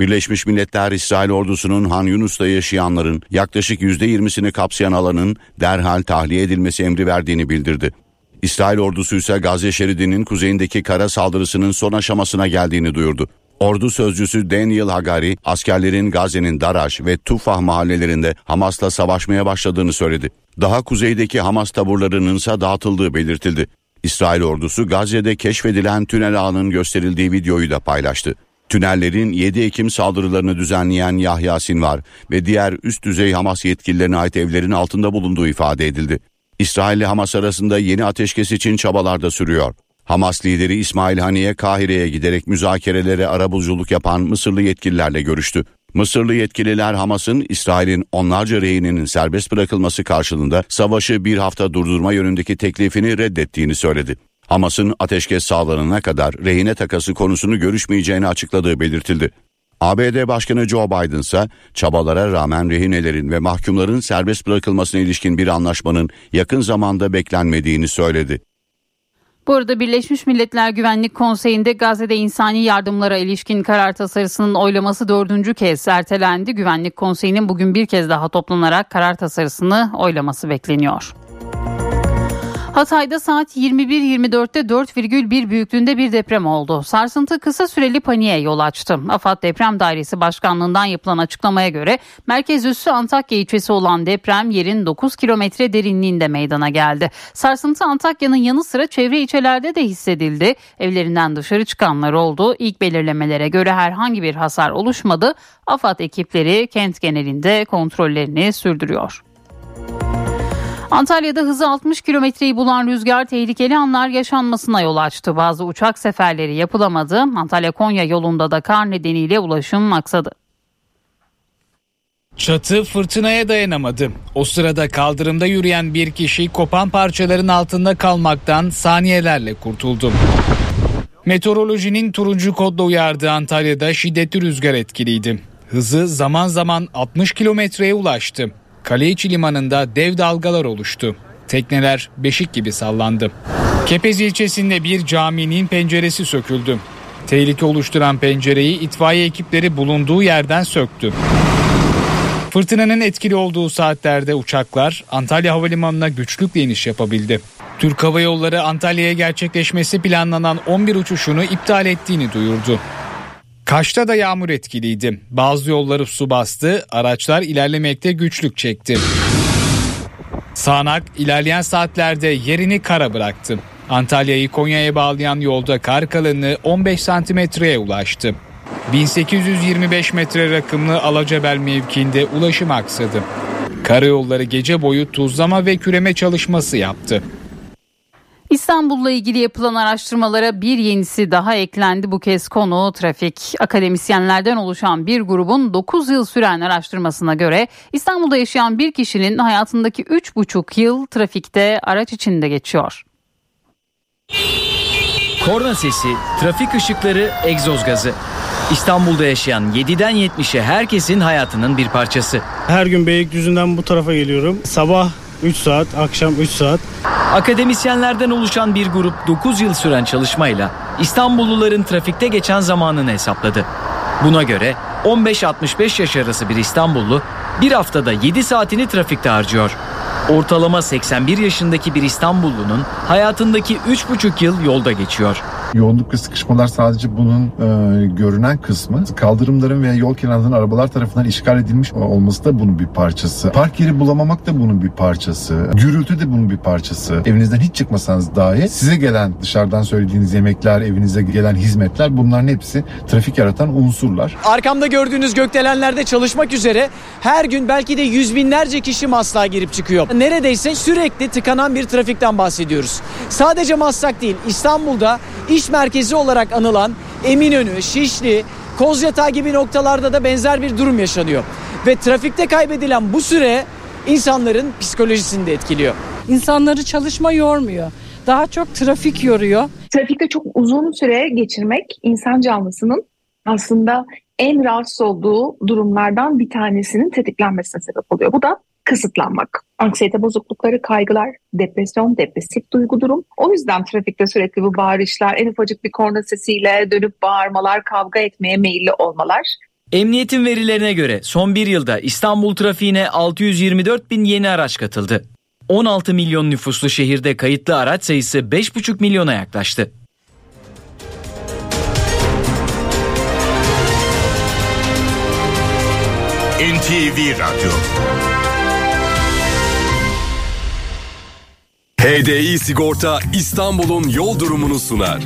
Birleşmiş Milletler İsrail ordusunun Han Yunus'ta yaşayanların yaklaşık %20'sini kapsayan alanın derhal tahliye edilmesi emri verdiğini bildirdi. İsrail ordusu ise Gazze şeridinin kuzeyindeki kara saldırısının son aşamasına geldiğini duyurdu. Ordu sözcüsü Daniel Hagari, askerlerin Gazze'nin Daraş ve Tufah mahallelerinde Hamas'la savaşmaya başladığını söyledi. Daha kuzeydeki Hamas taburlarının ise dağıtıldığı belirtildi. İsrail ordusu Gazze'de keşfedilen tünel ağının gösterildiği videoyu da paylaştı. Tünellerin 7 Ekim saldırılarını düzenleyen Yahya Sinvar ve diğer üst düzey Hamas yetkililerine ait evlerin altında bulunduğu ifade edildi. İsrail ile Hamas arasında yeni ateşkes için çabalar da sürüyor. Hamas lideri İsmail Haniye Kahire'ye giderek müzakerelere arabuluculuk yapan Mısırlı yetkililerle görüştü. Mısırlı yetkililer Hamas'ın İsrail'in onlarca rehininin serbest bırakılması karşılığında savaşı bir hafta durdurma yönündeki teklifini reddettiğini söyledi. Hamas'ın ateşkes sağlanana kadar rehine takası konusunu görüşmeyeceğini açıkladığı belirtildi. ABD Başkanı Joe Biden ise çabalara rağmen rehinelerin ve mahkumların serbest bırakılmasına ilişkin bir anlaşmanın yakın zamanda beklenmediğini söyledi. Bu arada Birleşmiş Milletler Güvenlik Konseyi'nde Gazze'de insani yardımlara ilişkin karar tasarısının oylaması dördüncü kez ertelendi. Güvenlik Konseyi'nin bugün bir kez daha toplanarak karar tasarısını oylaması bekleniyor. Hatay'da saat 21.24'te 4,1 büyüklüğünde bir deprem oldu. Sarsıntı kısa süreli paniğe yol açtı. AFAD Deprem Dairesi Başkanlığından yapılan açıklamaya göre merkez üssü Antakya ilçesi olan deprem yerin 9 kilometre derinliğinde meydana geldi. Sarsıntı Antakya'nın yanı sıra çevre ilçelerde de hissedildi. Evlerinden dışarı çıkanlar oldu. İlk belirlemelere göre herhangi bir hasar oluşmadı. AFAD ekipleri kent genelinde kontrollerini sürdürüyor. Antalya'da hızı 60 kilometreyi bulan rüzgar tehlikeli anlar yaşanmasına yol açtı. Bazı uçak seferleri yapılamadı. Antalya-Konya yolunda da kar nedeniyle ulaşım maksadı. Çatı fırtınaya dayanamadı. O sırada kaldırımda yürüyen bir kişi kopan parçaların altında kalmaktan saniyelerle kurtuldu. Meteorolojinin turuncu kodla uyardığı Antalya'da şiddetli rüzgar etkiliydi. Hızı zaman zaman 60 kilometreye ulaştı. Kaleiçi limanında dev dalgalar oluştu. Tekneler beşik gibi sallandı. Kepez ilçesinde bir caminin penceresi söküldü. Tehlike oluşturan pencereyi itfaiye ekipleri bulunduğu yerden söktü. Fırtınanın etkili olduğu saatlerde uçaklar Antalya Havalimanı'na güçlükle iniş yapabildi. Türk Hava Yolları Antalya'ya gerçekleşmesi planlanan 11 uçuşunu iptal ettiğini duyurdu. Kaş'ta da yağmur etkiliydi. Bazı yolları su bastı, araçlar ilerlemekte güçlük çekti. Sağnak ilerleyen saatlerde yerini kara bıraktı. Antalya'yı Konya'ya bağlayan yolda kar kalınlığı 15 santimetreye ulaştı. 1825 metre rakımlı Alacabel mevkiinde ulaşım aksadı. Karayolları gece boyu tuzlama ve küreme çalışması yaptı. İstanbul'la ilgili yapılan araştırmalara bir yenisi daha eklendi. Bu kez konu trafik. Akademisyenlerden oluşan bir grubun 9 yıl süren araştırmasına göre İstanbul'da yaşayan bir kişinin hayatındaki 3,5 yıl trafikte araç içinde geçiyor. Korna sesi, trafik ışıkları, egzoz gazı. İstanbul'da yaşayan 7'den 70'e herkesin hayatının bir parçası. Her gün Beylikdüzü'nden bu tarafa geliyorum. Sabah 3 saat, akşam 3 saat. Akademisyenlerden oluşan bir grup 9 yıl süren çalışmayla İstanbulluların trafikte geçen zamanını hesapladı. Buna göre 15-65 yaş arası bir İstanbullu bir haftada 7 saatini trafikte harcıyor. Ortalama 81 yaşındaki bir İstanbullunun hayatındaki 3,5 yıl yolda geçiyor. Yoğunluk ve sıkışmalar sadece bunun e, görünen kısmı. Kaldırımların veya yol kenarlarının arabalar tarafından işgal edilmiş olması da bunun bir parçası. Park yeri bulamamak da bunun bir parçası. Gürültü de bunun bir parçası. Evinizden hiç çıkmasanız dahi size gelen dışarıdan söylediğiniz yemekler, evinize gelen hizmetler bunların hepsi trafik yaratan unsurlar. Arkamda gördüğünüz gökdelenlerde çalışmak üzere her gün belki de yüz binlerce kişi Maslak'a girip çıkıyor. Neredeyse sürekli tıkanan bir trafikten bahsediyoruz. Sadece Maslak değil İstanbul'da iş merkezi olarak anılan Eminönü, Şişli, Kozyatağı gibi noktalarda da benzer bir durum yaşanıyor. Ve trafikte kaybedilen bu süre insanların psikolojisini de etkiliyor. İnsanları çalışma yormuyor. Daha çok trafik yoruyor. Trafikte çok uzun süre geçirmek insan canlısının aslında en rahatsız olduğu durumlardan bir tanesinin tetiklenmesine sebep oluyor. Bu da kısıtlanmak. Anksiyete bozuklukları, kaygılar, depresyon, depresif duygu durum. O yüzden trafikte sürekli bu bağırışlar, en ufacık bir korna sesiyle dönüp bağırmalar, kavga etmeye meyilli olmalar. Emniyetin verilerine göre son bir yılda İstanbul trafiğine 624 bin yeni araç katıldı. 16 milyon nüfuslu şehirde kayıtlı araç sayısı 5,5 milyona yaklaştı. NTV Radyo HDI Sigorta İstanbul'un yol durumunu sunar.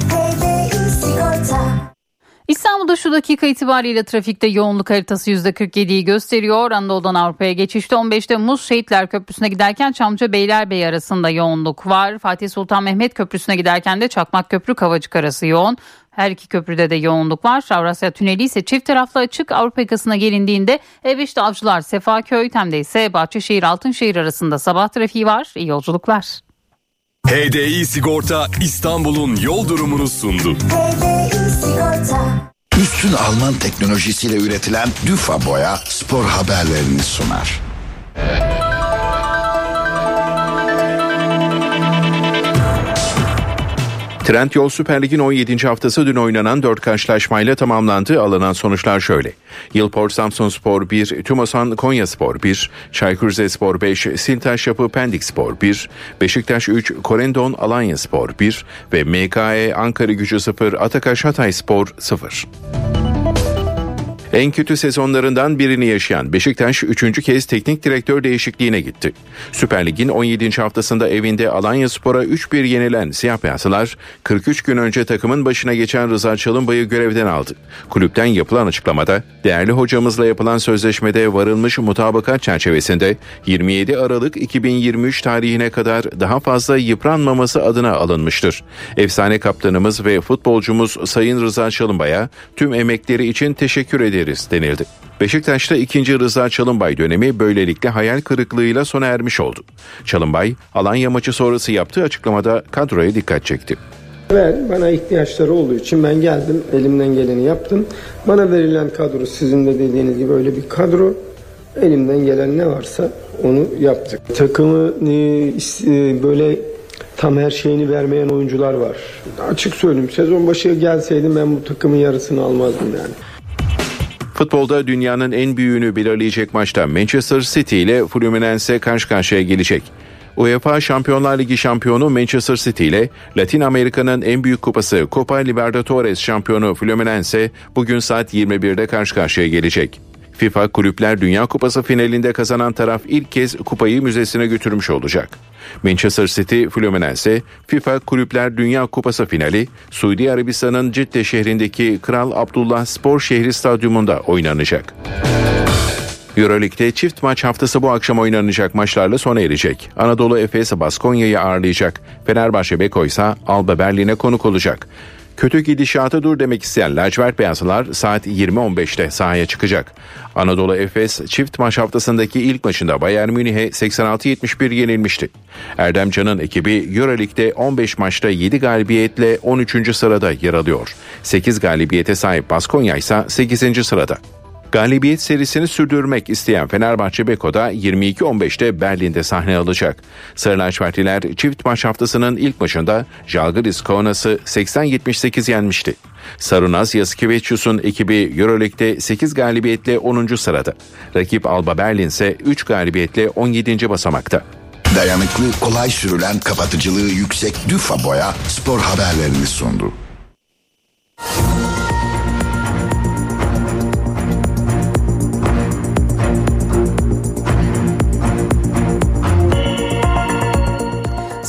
İstanbul'da şu dakika itibariyle trafikte yoğunluk haritası %47'yi gösteriyor. Anadolu'dan Avrupa'ya geçişte 15 Temmuz Şehitler Köprüsü'ne giderken Çamlıca Beylerbeyi arasında yoğunluk var. Fatih Sultan Mehmet Köprüsü'ne giderken de Çakmak Köprü Kavacık arası yoğun. Her iki köprüde de yoğunluk var. Avrasya Tüneli ise çift taraflı açık. Avrupa yakasına gelindiğinde E5'te Avcılar Sefaköy, Tem'de ise Bahçeşehir Altınşehir arasında sabah trafiği var. İyi yolculuklar. HDI Sigorta İstanbul'un yol durumunu sundu. Üstün Alman teknolojisiyle üretilen Düfa Boya spor haberlerini sunar. Trendyol Süper Lig'in 17. haftası dün oynanan 4 karşılaşmayla tamamlandı. Alınan sonuçlar şöyle. Yılport Samsun Spor 1, Tümosan Konya Spor 1, Çaykur Rizespor 5, Siltaş Yapı Pendik Spor 1, Beşiktaş 3, Korendon Alanya Spor 1 ve MKE Ankara Gücü 0, Atakaş Hatay Spor 0. En kötü sezonlarından birini yaşayan Beşiktaş 3. kez teknik direktör değişikliğine gitti. Süper Lig'in 17. haftasında evinde Alanya Spor'a 3-1 yenilen siyah beyazlılar 43 gün önce takımın başına geçen Rıza Çalınbay'ı görevden aldı. Kulüpten yapılan açıklamada değerli hocamızla yapılan sözleşmede varılmış mutabakat çerçevesinde 27 Aralık 2023 tarihine kadar daha fazla yıpranmaması adına alınmıştır. Efsane kaptanımız ve futbolcumuz Sayın Rıza Çalınbay'a tüm emekleri için teşekkür ederiz denildi. Beşiktaş'ta ikinci Rıza Çalınbay dönemi böylelikle hayal kırıklığıyla sona ermiş oldu. Çalınbay, Alanya maçı sonrası yaptığı açıklamada kadroya dikkat çekti. Ben bana ihtiyaçları olduğu için ben geldim elimden geleni yaptım. Bana verilen kadro sizin de dediğiniz gibi öyle bir kadro. Elimden gelen ne varsa onu yaptık. Takımı e, böyle tam her şeyini vermeyen oyuncular var. Açık söyleyeyim sezon başı gelseydim ben bu takımın yarısını almazdım yani. Futbolda dünyanın en büyüğünü belirleyecek maçta Manchester City ile Fluminense karşı karşıya gelecek. UEFA Şampiyonlar Ligi şampiyonu Manchester City ile Latin Amerika'nın en büyük kupası Copa Libertadores şampiyonu Fluminense bugün saat 21'de karşı karşıya gelecek. FIFA Kulüpler Dünya Kupası finalinde kazanan taraf ilk kez kupayı müzesine götürmüş olacak. Manchester City Fluminense FIFA Kulüpler Dünya Kupası finali Suudi Arabistan'ın Cidde şehrindeki Kral Abdullah Spor Şehri Stadyumunda oynanacak. Euroleague'de çift maç haftası bu akşam oynanacak maçlarla sona erecek. Anadolu Efes Baskonya'yı ağırlayacak. Fenerbahçe Beko ise Alba Berlin'e konuk olacak. Kötü gidişata dur demek isteyen lacivert beyazlılar saat 20.15'te sahaya çıkacak. Anadolu Efes çift maç haftasındaki ilk maçında Bayern Münih'e 86-71 yenilmişti. Erdem Can'ın ekibi Euroleague'de 15 maçta 7 galibiyetle 13. sırada yer alıyor. 8 galibiyete sahip Baskonya ise 8. sırada. Galibiyet serisini sürdürmek isteyen Fenerbahçe Beko'da 22-15'te Berlin'de sahne alacak. Sarı lacivertliler çift maç haftasının ilk maçında Žalgiris Kaunas'ı 80-78 yenmişti. Sarunaz Yasikevicius'un ekibi Euroleague'de 8 galibiyetle 10. sırada. Rakip Alba Berlin ise 3 galibiyetle 17. basamakta. Dayanıklı, kolay sürülen, kapatıcılığı yüksek Düfa Boya spor haberlerini sundu.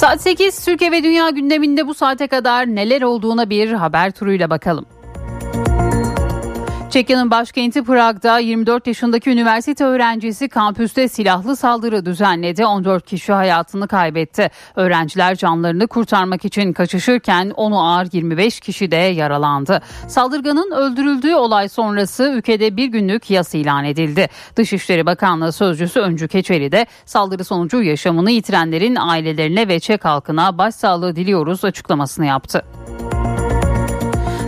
Saat 8 Türkiye ve Dünya gündeminde bu saate kadar neler olduğuna bir haber turuyla bakalım. Çekya'nın başkenti Prag'da 24 yaşındaki üniversite öğrencisi kampüste silahlı saldırı düzenledi. 14 kişi hayatını kaybetti. Öğrenciler canlarını kurtarmak için kaçışırken onu ağır 25 kişi de yaralandı. Saldırganın öldürüldüğü olay sonrası ülkede bir günlük yas ilan edildi. Dışişleri Bakanlığı Sözcüsü Öncü Keçeli de saldırı sonucu yaşamını yitirenlerin ailelerine ve Çek halkına başsağlığı diliyoruz açıklamasını yaptı.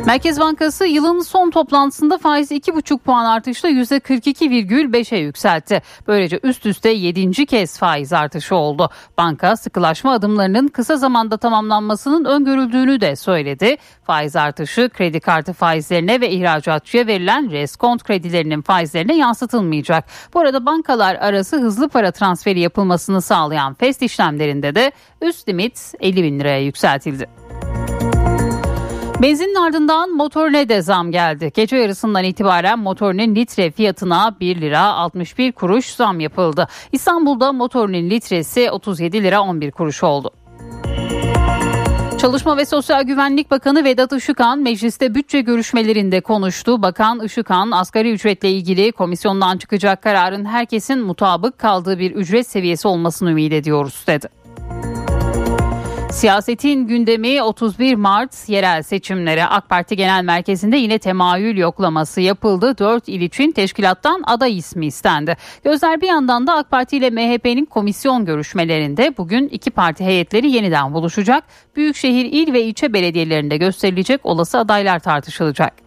Merkez Bankası yılın son toplantısında faizi 2,5 puan artışla %42,5'e yükseltti. Böylece üst üste 7. kez faiz artışı oldu. Banka sıkılaşma adımlarının kısa zamanda tamamlanmasının öngörüldüğünü de söyledi. Faiz artışı kredi kartı faizlerine ve ihracatçıya verilen reskont kredilerinin faizlerine yansıtılmayacak. Bu arada bankalar arası hızlı para transferi yapılmasını sağlayan FEST işlemlerinde de üst limit 50 bin liraya yükseltildi. Benzinin ardından motorine de zam geldi. Gece yarısından itibaren motorinin litre fiyatına 1 lira 61 kuruş zam yapıldı. İstanbul'da motorinin litresi 37 lira 11 kuruş oldu. Çalışma ve Sosyal Güvenlik Bakanı Vedat Işıkhan mecliste bütçe görüşmelerinde konuştu. Bakan Işıkhan asgari ücretle ilgili komisyondan çıkacak kararın herkesin mutabık kaldığı bir ücret seviyesi olmasını ümit ediyoruz dedi. Siyasetin gündemi 31 Mart yerel seçimlere AK Parti Genel Merkezi'nde yine temayül yoklaması yapıldı. 4 il için teşkilattan aday ismi istendi. Gözler bir yandan da AK Parti ile MHP'nin komisyon görüşmelerinde bugün iki parti heyetleri yeniden buluşacak. Büyükşehir il ve ilçe belediyelerinde gösterilecek olası adaylar tartışılacak.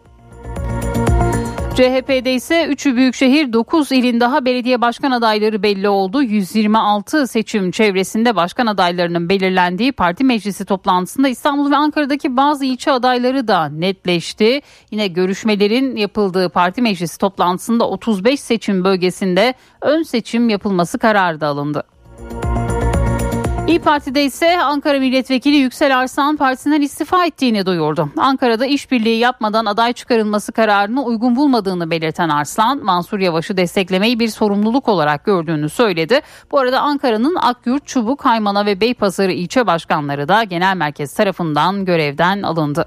CHP'de ise 3'ü büyükşehir 9 ilin daha belediye başkan adayları belli oldu. 126 seçim çevresinde başkan adaylarının belirlendiği parti meclisi toplantısında İstanbul ve Ankara'daki bazı ilçe adayları da netleşti. Yine görüşmelerin yapıldığı parti meclisi toplantısında 35 seçim bölgesinde ön seçim yapılması kararı da alındı. İyi Parti'de ise Ankara Milletvekili Yüksel Arslan partisinden istifa ettiğini duyurdu. Ankara'da işbirliği yapmadan aday çıkarılması kararını uygun bulmadığını belirten Arslan, Mansur Yavaş'ı desteklemeyi bir sorumluluk olarak gördüğünü söyledi. Bu arada Ankara'nın Akyurt, Çubuk, Haymana ve Beypazarı ilçe başkanları da genel merkez tarafından görevden alındı.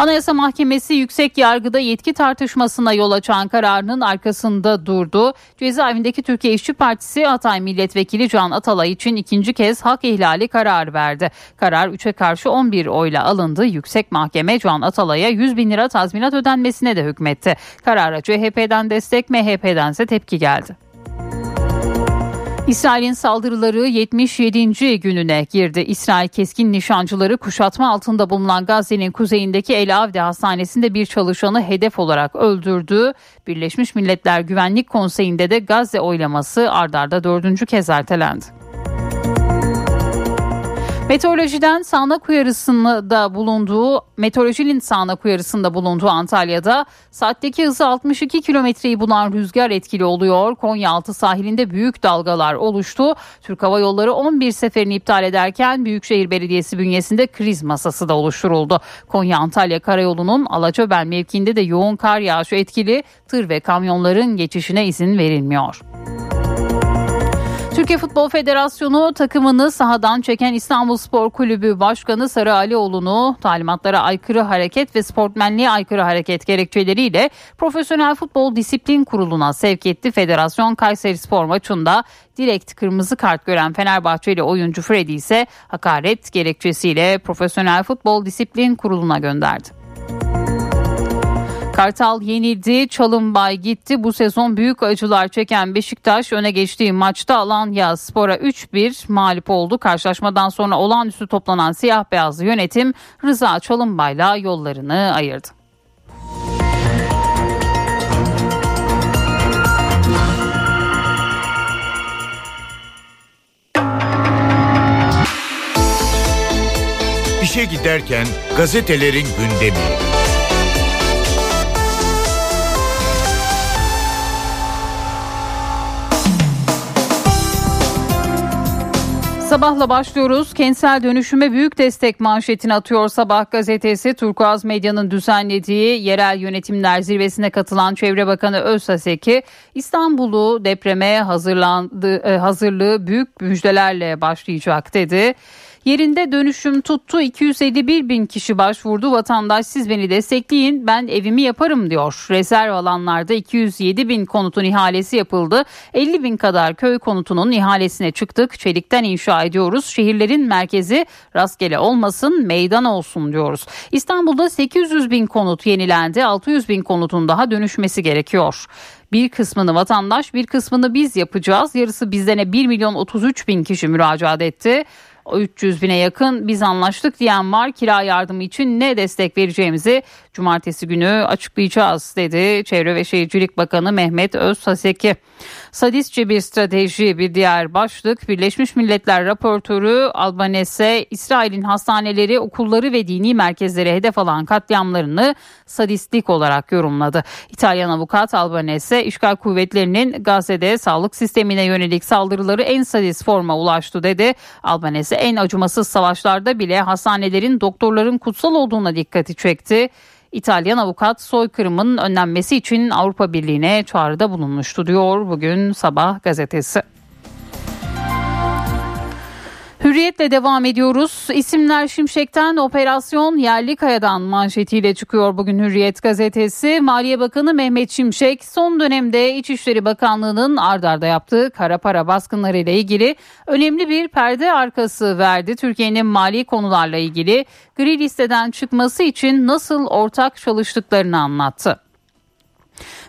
Anayasa Mahkemesi yüksek yargıda yetki tartışmasına yol açan kararının arkasında durdu. Cezaevindeki Türkiye İşçi Partisi Atay Milletvekili Can Atalay için ikinci kez hak ihlali kararı verdi. Karar 3'e karşı 11 oyla alındı. Yüksek Mahkeme Can Atalay'a 100 bin lira tazminat ödenmesine de hükmetti. Karara CHP'den destek MHP'den ise tepki geldi. İsrail'in saldırıları 77. gününe girdi. İsrail keskin nişancıları kuşatma altında bulunan Gazze'nin kuzeyindeki El Avde Hastanesi'nde bir çalışanı hedef olarak öldürdü. Birleşmiş Milletler Güvenlik Konseyi'nde de Gazze oylaması ardarda dördüncü kez ertelendi. Meteorolojiden sağanak uyarısında bulunduğu, meteorolojinin sağanak uyarısında bulunduğu Antalya'da saatteki hızı 62 kilometreyi bulan rüzgar etkili oluyor. Konyaaltı sahilinde büyük dalgalar oluştu. Türk Hava Yolları 11 seferini iptal ederken Büyükşehir Belediyesi bünyesinde kriz masası da oluşturuldu. Konya-Antalya Karayolu'nun Alaçöben mevkiinde de yoğun kar yağışı etkili. Tır ve kamyonların geçişine izin verilmiyor. Türkiye Futbol Federasyonu takımını sahadan çeken İstanbul Spor Kulübü Başkanı Sarı Alioğlu'nu talimatlara aykırı hareket ve sportmenliğe aykırı hareket gerekçeleriyle Profesyonel Futbol Disiplin Kurulu'na sevk etti. Federasyon Kayseri Spor maçında direkt kırmızı kart gören Fenerbahçeli oyuncu Freddy ise hakaret gerekçesiyle Profesyonel Futbol Disiplin Kurulu'na gönderdi. Kartal yenildi, Çalınbay gitti. Bu sezon büyük acılar çeken Beşiktaş öne geçtiği maçta Alanya Spor'a 3-1 mağlup oldu. Karşılaşmadan sonra olağanüstü toplanan siyah beyazlı yönetim Rıza Çalınbay'la yollarını ayırdı. İşe giderken gazetelerin gündemi. Sabahla başlıyoruz. Kentsel dönüşüme büyük destek manşetini atıyor Sabah gazetesi. Turkuaz Medya'nın düzenlediği yerel yönetimler zirvesine katılan Çevre Bakanı Özsaseki İstanbul'u depreme hazırlandı, e, hazırlığı büyük müjdelerle başlayacak dedi. Yerinde dönüşüm tuttu 251 bin kişi başvurdu vatandaş siz beni destekleyin ben evimi yaparım diyor. Rezerv alanlarda 207 bin konutun ihalesi yapıldı 50 bin kadar köy konutunun ihalesine çıktık çelikten inşa ediyoruz şehirlerin merkezi rastgele olmasın meydan olsun diyoruz. İstanbul'da 800 bin konut yenilendi 600 bin konutun daha dönüşmesi gerekiyor. Bir kısmını vatandaş bir kısmını biz yapacağız. Yarısı bizden 1 milyon 33 bin kişi müracaat etti. 300 bine yakın biz anlaştık diyen var. Kira yardımı için ne destek vereceğimizi cumartesi günü açıklayacağız dedi Çevre ve Şehircilik Bakanı Mehmet Özsaseki. Sadistçe bir strateji bir diğer başlık Birleşmiş Milletler raportörü Albanese İsrail'in hastaneleri, okulları ve dini merkezleri hedef alan katliamlarını sadistlik olarak yorumladı. İtalyan avukat Albanese işgal kuvvetlerinin Gazze'de sağlık sistemine yönelik saldırıları en sadist forma ulaştı dedi. Albanese en acımasız savaşlarda bile hastanelerin doktorların kutsal olduğuna dikkati çekti. İtalyan avukat soykırımın önlenmesi için Avrupa Birliği'ne çağrıda bulunmuştu diyor bugün Sabah gazetesi. Hürriyetle devam ediyoruz. İsimler Şimşek'ten Operasyon Yerli Kaya'dan manşetiyle çıkıyor bugün Hürriyet gazetesi. Maliye Bakanı Mehmet Şimşek son dönemde İçişleri Bakanlığı'nın ardarda yaptığı kara para baskınları ile ilgili önemli bir perde arkası verdi. Türkiye'nin mali konularla ilgili gri listeden çıkması için nasıl ortak çalıştıklarını anlattı.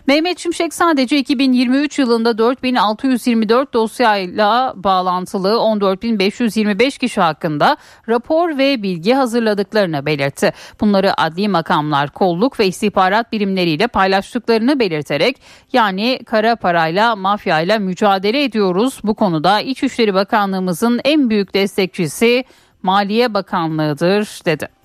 Mehmet Şimşek sadece 2023 yılında 4624 dosyayla bağlantılı 14525 kişi hakkında rapor ve bilgi hazırladıklarını belirtti. Bunları adli makamlar, kolluk ve istihbarat birimleriyle paylaştıklarını belirterek yani kara parayla, mafyayla mücadele ediyoruz. Bu konuda İçişleri Bakanlığımızın en büyük destekçisi Maliye Bakanlığı'dır dedi.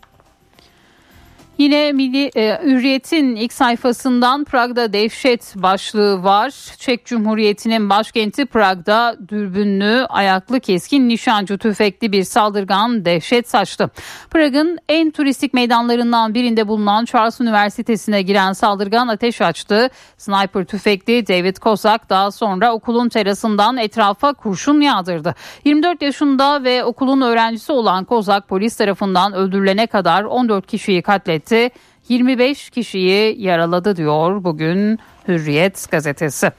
Yine Milli e, Hürriyet'in ilk sayfasından Prag'da dehşet başlığı var. Çek Cumhuriyeti'nin başkenti Prag'da dürbünlü, ayaklı, keskin nişancı tüfekli bir saldırgan dehşet saçtı. Prag'ın en turistik meydanlarından birinde bulunan Charles Üniversitesi'ne giren saldırgan ateş açtı. Sniper tüfekli David Kozak daha sonra okulun terasından etrafa kurşun yağdırdı. 24 yaşında ve okulun öğrencisi olan Kozak polis tarafından öldürülene kadar 14 kişiyi katletti etti. 25 kişiyi yaraladı diyor bugün Hürriyet gazetesi.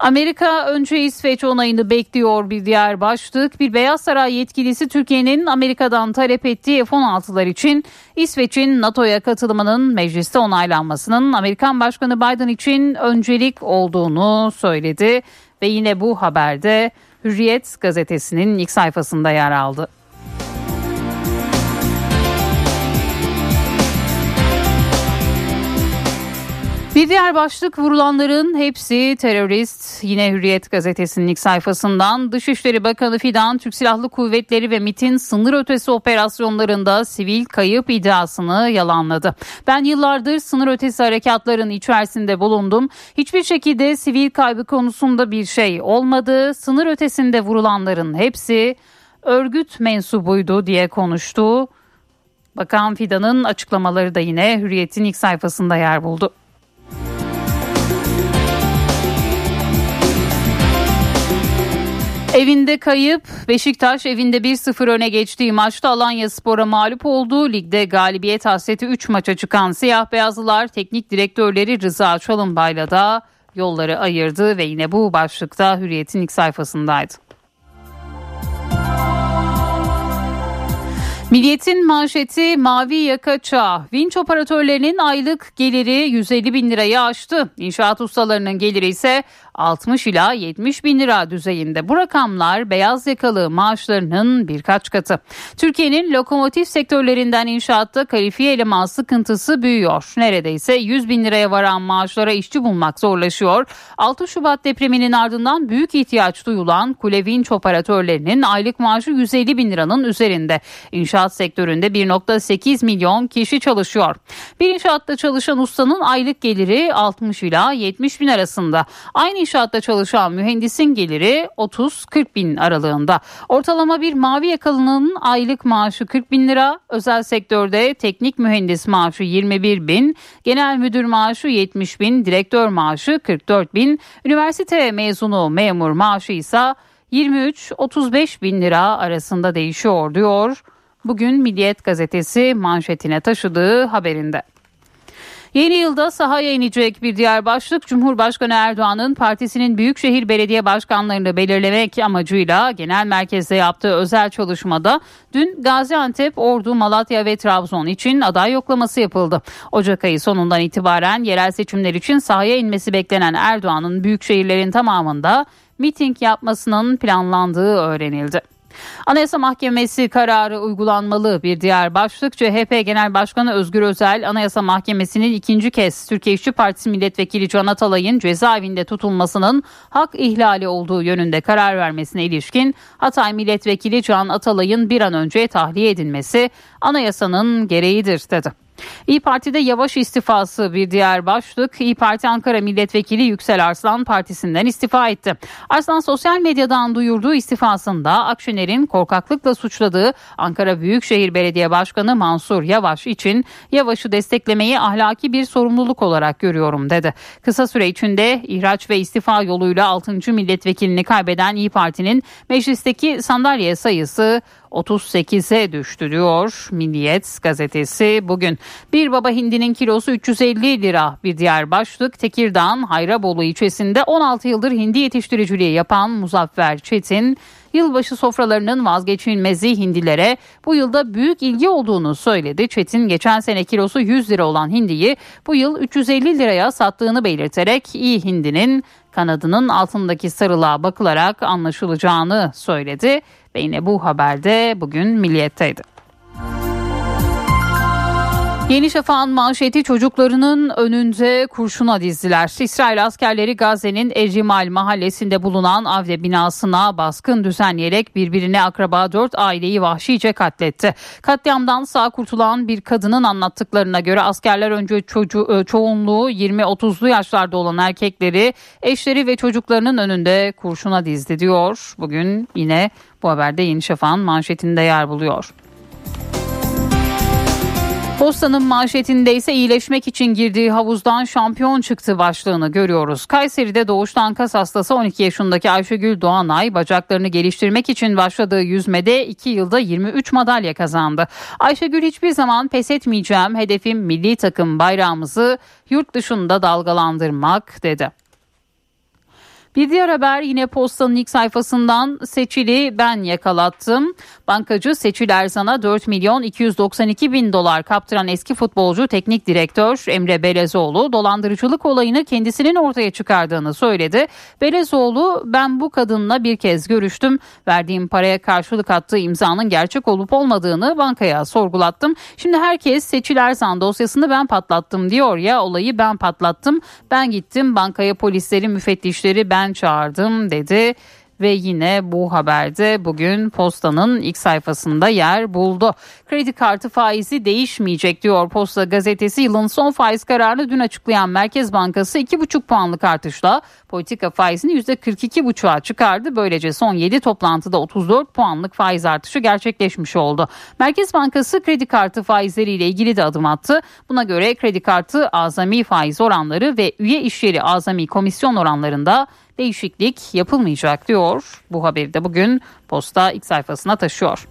Amerika önce İsveç onayını bekliyor bir diğer başlık. Bir Beyaz Saray yetkilisi Türkiye'nin Amerika'dan talep ettiği F-16'lar için İsveç'in NATO'ya katılımının mecliste onaylanmasının Amerikan Başkanı Biden için öncelik olduğunu söyledi. Ve yine bu haberde Hürriyet gazetesinin ilk sayfasında yer aldı. Bir diğer başlık vurulanların hepsi terörist. Yine Hürriyet gazetesinin ilk sayfasından Dışişleri Bakanı Fidan Türk Silahlı Kuvvetleri ve MIT'in sınır ötesi operasyonlarında sivil kayıp iddiasını yalanladı. Ben yıllardır sınır ötesi harekatların içerisinde bulundum. Hiçbir şekilde sivil kaybı konusunda bir şey olmadı. Sınır ötesinde vurulanların hepsi örgüt mensubuydu diye konuştu. Bakan Fidan'ın açıklamaları da yine Hürriyet'in ilk sayfasında yer buldu. Evinde kayıp Beşiktaş evinde 1-0 öne geçtiği maçta Alanya Spor'a mağlup oldu. Ligde galibiyet hasreti 3 maça çıkan siyah beyazlılar teknik direktörleri Rıza Çalınbay'la da yolları ayırdı ve yine bu başlıkta Hürriyet'in ilk sayfasındaydı. Milliyetin manşeti mavi yaka çağ. Vinç operatörlerinin aylık geliri 150 bin lirayı aştı. İnşaat ustalarının geliri ise 60 ila 70 bin lira düzeyinde. Bu rakamlar beyaz yakalı maaşlarının birkaç katı. Türkiye'nin lokomotif sektörlerinden inşaatta kalifiye eleman sıkıntısı büyüyor. Neredeyse 100 bin liraya varan maaşlara işçi bulmak zorlaşıyor. 6 Şubat depreminin ardından büyük ihtiyaç duyulan kule vinç operatörlerinin aylık maaşı 150 bin liranın üzerinde. İnşaat sektöründe 1.8 milyon kişi çalışıyor. Bir inşaatta çalışan ustanın aylık geliri 60 ila 70 bin arasında. Aynı inşaatta çalışan mühendisin geliri 30-40 bin aralığında. Ortalama bir mavi yakalının aylık maaşı 40 bin lira. Özel sektörde teknik mühendis maaşı 21 bin, genel müdür maaşı 70 bin, direktör maaşı 44 bin, üniversite mezunu memur maaşı ise 23-35 bin lira arasında değişiyor diyor. Bugün Milliyet gazetesi manşetine taşıdığı haberinde. Yeni yılda sahaya inecek bir diğer başlık Cumhurbaşkanı Erdoğan'ın partisinin büyükşehir belediye başkanlarını belirlemek amacıyla genel merkezde yaptığı özel çalışmada dün Gaziantep, Ordu, Malatya ve Trabzon için aday yoklaması yapıldı. Ocak ayı sonundan itibaren yerel seçimler için sahaya inmesi beklenen Erdoğan'ın büyükşehirlerin tamamında miting yapmasının planlandığı öğrenildi. Anayasa Mahkemesi kararı uygulanmalı bir diğer başlık CHP Genel Başkanı Özgür Özel Anayasa Mahkemesi'nin ikinci kez Türkiye İşçi Partisi Milletvekili Can Atalay'ın cezaevinde tutulmasının hak ihlali olduğu yönünde karar vermesine ilişkin Hatay Milletvekili Can Atalay'ın bir an önce tahliye edilmesi anayasanın gereğidir dedi. İyi Parti'de yavaş istifası bir diğer başlık. İyi Parti Ankara Milletvekili Yüksel Arslan partisinden istifa etti. Arslan sosyal medyadan duyurduğu istifasında Akşener'in korkaklıkla suçladığı Ankara Büyükşehir Belediye Başkanı Mansur Yavaş için Yavaş'ı desteklemeyi ahlaki bir sorumluluk olarak görüyorum dedi. Kısa süre içinde ihraç ve istifa yoluyla 6. milletvekilini kaybeden İyi Parti'nin meclisteki sandalye sayısı 38'e düştü diyor Milliyet gazetesi bugün. Bir baba hindinin kilosu 350 lira bir diğer başlık Tekirdağ Hayrabolu ilçesinde 16 yıldır hindi yetiştiriciliği yapan Muzaffer Çetin yılbaşı sofralarının vazgeçilmezi hindilere bu yılda büyük ilgi olduğunu söyledi. Çetin geçen sene kilosu 100 lira olan hindiyi bu yıl 350 liraya sattığını belirterek iyi hindinin kanadının altındaki sarılığa bakılarak anlaşılacağını söyledi. Ve yine bu haberde bugün Milliyet'teydi. Yeni Şafak'ın manşeti çocuklarının önünde kurşuna dizdiler. İsrail askerleri Gazze'nin Ecrimal mahallesinde bulunan Avde binasına baskın düzenleyerek birbirine akraba dört aileyi vahşice katletti. Katliamdan sağ kurtulan bir kadının anlattıklarına göre askerler önce çocuğu, e, çoğunluğu 20-30'lu yaşlarda olan erkekleri eşleri ve çocuklarının önünde kurşuna dizdi diyor. Bugün yine bu haberde Yeni Şafak'ın manşetinde yer buluyor. Postanın manşetinde ise iyileşmek için girdiği havuzdan şampiyon çıktı başlığını görüyoruz. Kayseri'de doğuştan kas hastası 12 yaşındaki Ayşegül Doğanay bacaklarını geliştirmek için başladığı yüzmede 2 yılda 23 madalya kazandı. Ayşegül hiçbir zaman pes etmeyeceğim hedefim milli takım bayrağımızı yurt dışında dalgalandırmak dedi. Bir diğer haber yine postanın ilk sayfasından Seçil'i ben yakalattım. Bankacı Seçil Erzan'a 4 milyon 292 bin dolar kaptıran eski futbolcu teknik direktör Emre Belezoğlu dolandırıcılık olayını kendisinin ortaya çıkardığını söyledi. Belezoğlu ben bu kadınla bir kez görüştüm. Verdiğim paraya karşılık attığı imzanın gerçek olup olmadığını bankaya sorgulattım. Şimdi herkes Seçil Erzan dosyasını ben patlattım diyor ya olayı ben patlattım. Ben gittim bankaya polisleri müfettişleri ben ben çağırdım dedi ve yine bu haberde bugün postanın ilk sayfasında yer buldu. Kredi kartı faizi değişmeyecek diyor Posta gazetesi. Yılın son faiz kararını dün açıklayan Merkez Bankası 2,5 puanlık artışla politika faizini %42,5'a çıkardı. Böylece son 7 toplantıda 34 puanlık faiz artışı gerçekleşmiş oldu. Merkez Bankası kredi kartı faizleriyle ilgili de adım attı. Buna göre kredi kartı azami faiz oranları ve üye işyeri azami komisyon oranlarında değişiklik yapılmayacak diyor. Bu haberi de bugün Posta ilk sayfasına taşıyor.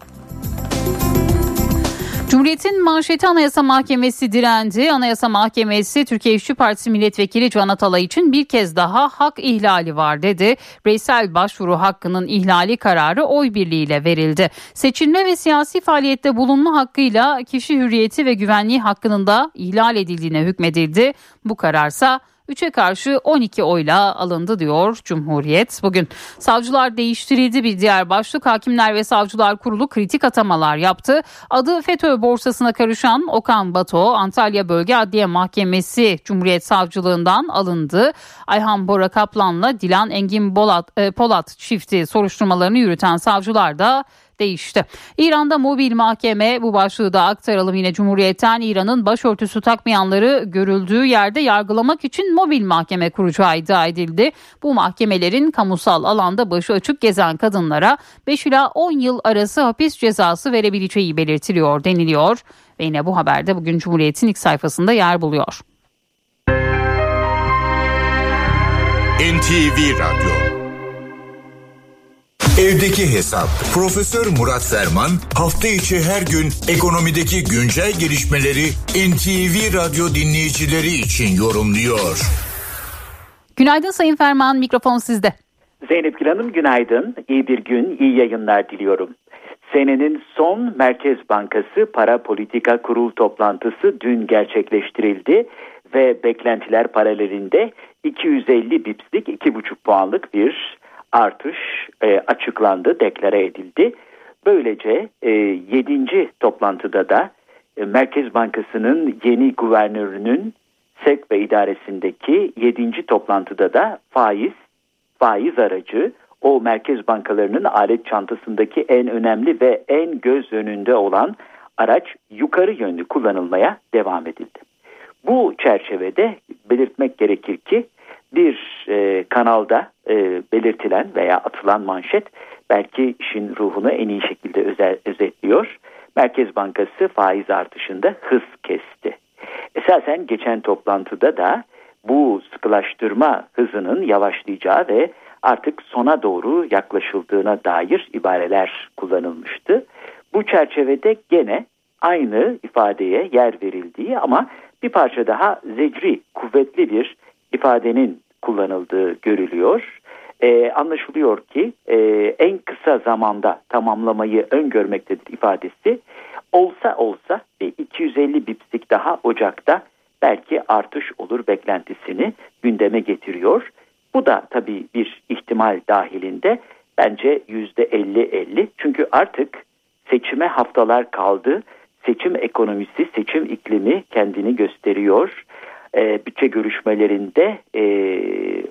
Cumhuriyet'in manşeti Anayasa Mahkemesi direndi. Anayasa Mahkemesi Türkiye İşçi Partisi Milletvekili Can Atalay için bir kez daha hak ihlali var dedi. Bireysel başvuru hakkının ihlali kararı oy birliğiyle verildi. Seçilme ve siyasi faaliyette bulunma hakkıyla kişi hürriyeti ve güvenliği hakkının da ihlal edildiğine hükmedildi. Bu kararsa 3'e karşı 12 oyla alındı diyor Cumhuriyet. Bugün savcılar değiştirildi bir diğer başlık. Hakimler ve Savcılar Kurulu kritik atamalar yaptı. Adı FETÖ borsasına karışan Okan Bato Antalya Bölge Adliye Mahkemesi Cumhuriyet Savcılığından alındı. Ayhan Bora Kaplan'la Dilan Engin Bolat, e, Polat çifti soruşturmalarını yürüten savcılar da değişti. İran'da mobil mahkeme bu başlığı da aktaralım yine Cumhuriyet'ten İran'ın başörtüsü takmayanları görüldüğü yerde yargılamak için mobil mahkeme kuracağı iddia edildi. Bu mahkemelerin kamusal alanda başı açık gezen kadınlara 5 ila 10 yıl arası hapis cezası verebileceği belirtiliyor deniliyor. Ve yine bu haberde bugün Cumhuriyet'in ilk sayfasında yer buluyor. NTV Radyo Evdeki Hesap Profesör Murat Ferman hafta içi her gün ekonomideki güncel gelişmeleri NTV Radyo dinleyicileri için yorumluyor. Günaydın Sayın Ferman mikrofon sizde. Zeynep Gül Hanım günaydın. İyi bir gün, iyi yayınlar diliyorum. Senenin son Merkez Bankası Para Politika Kurul toplantısı dün gerçekleştirildi ve beklentiler paralelinde 250 bipslik 2,5 puanlık bir artış e, açıklandı, deklare edildi. Böylece e, 7. toplantıda da e, Merkez Bankası'nın yeni guvernörünün SEK ve idaresindeki 7. toplantıda da faiz, faiz aracı o merkez bankalarının alet çantasındaki en önemli ve en göz önünde olan araç yukarı yönlü kullanılmaya devam edildi. Bu çerçevede belirtmek gerekir ki bir e, kanalda e, belirtilen veya atılan manşet belki işin ruhunu en iyi şekilde özel, özetliyor. Merkez Bankası faiz artışında hız kesti. Esasen geçen toplantıda da bu sıkılaştırma hızının yavaşlayacağı ve artık sona doğru yaklaşıldığına dair ibareler kullanılmıştı. Bu çerçevede gene aynı ifadeye yer verildiği ama bir parça daha zecri, kuvvetli bir ifadenin kullanıldığı görülüyor. Ee, anlaşılıyor ki e, en kısa zamanda tamamlamayı öngörmektedir ifadesi. Olsa olsa ve 250 bipslik daha Ocak'ta belki artış olur beklentisini gündeme getiriyor. Bu da tabii bir ihtimal dahilinde bence %50-50 çünkü artık seçime haftalar kaldı. Seçim ekonomisi, seçim iklimi kendini gösteriyor e, bütçe görüşmelerinde e,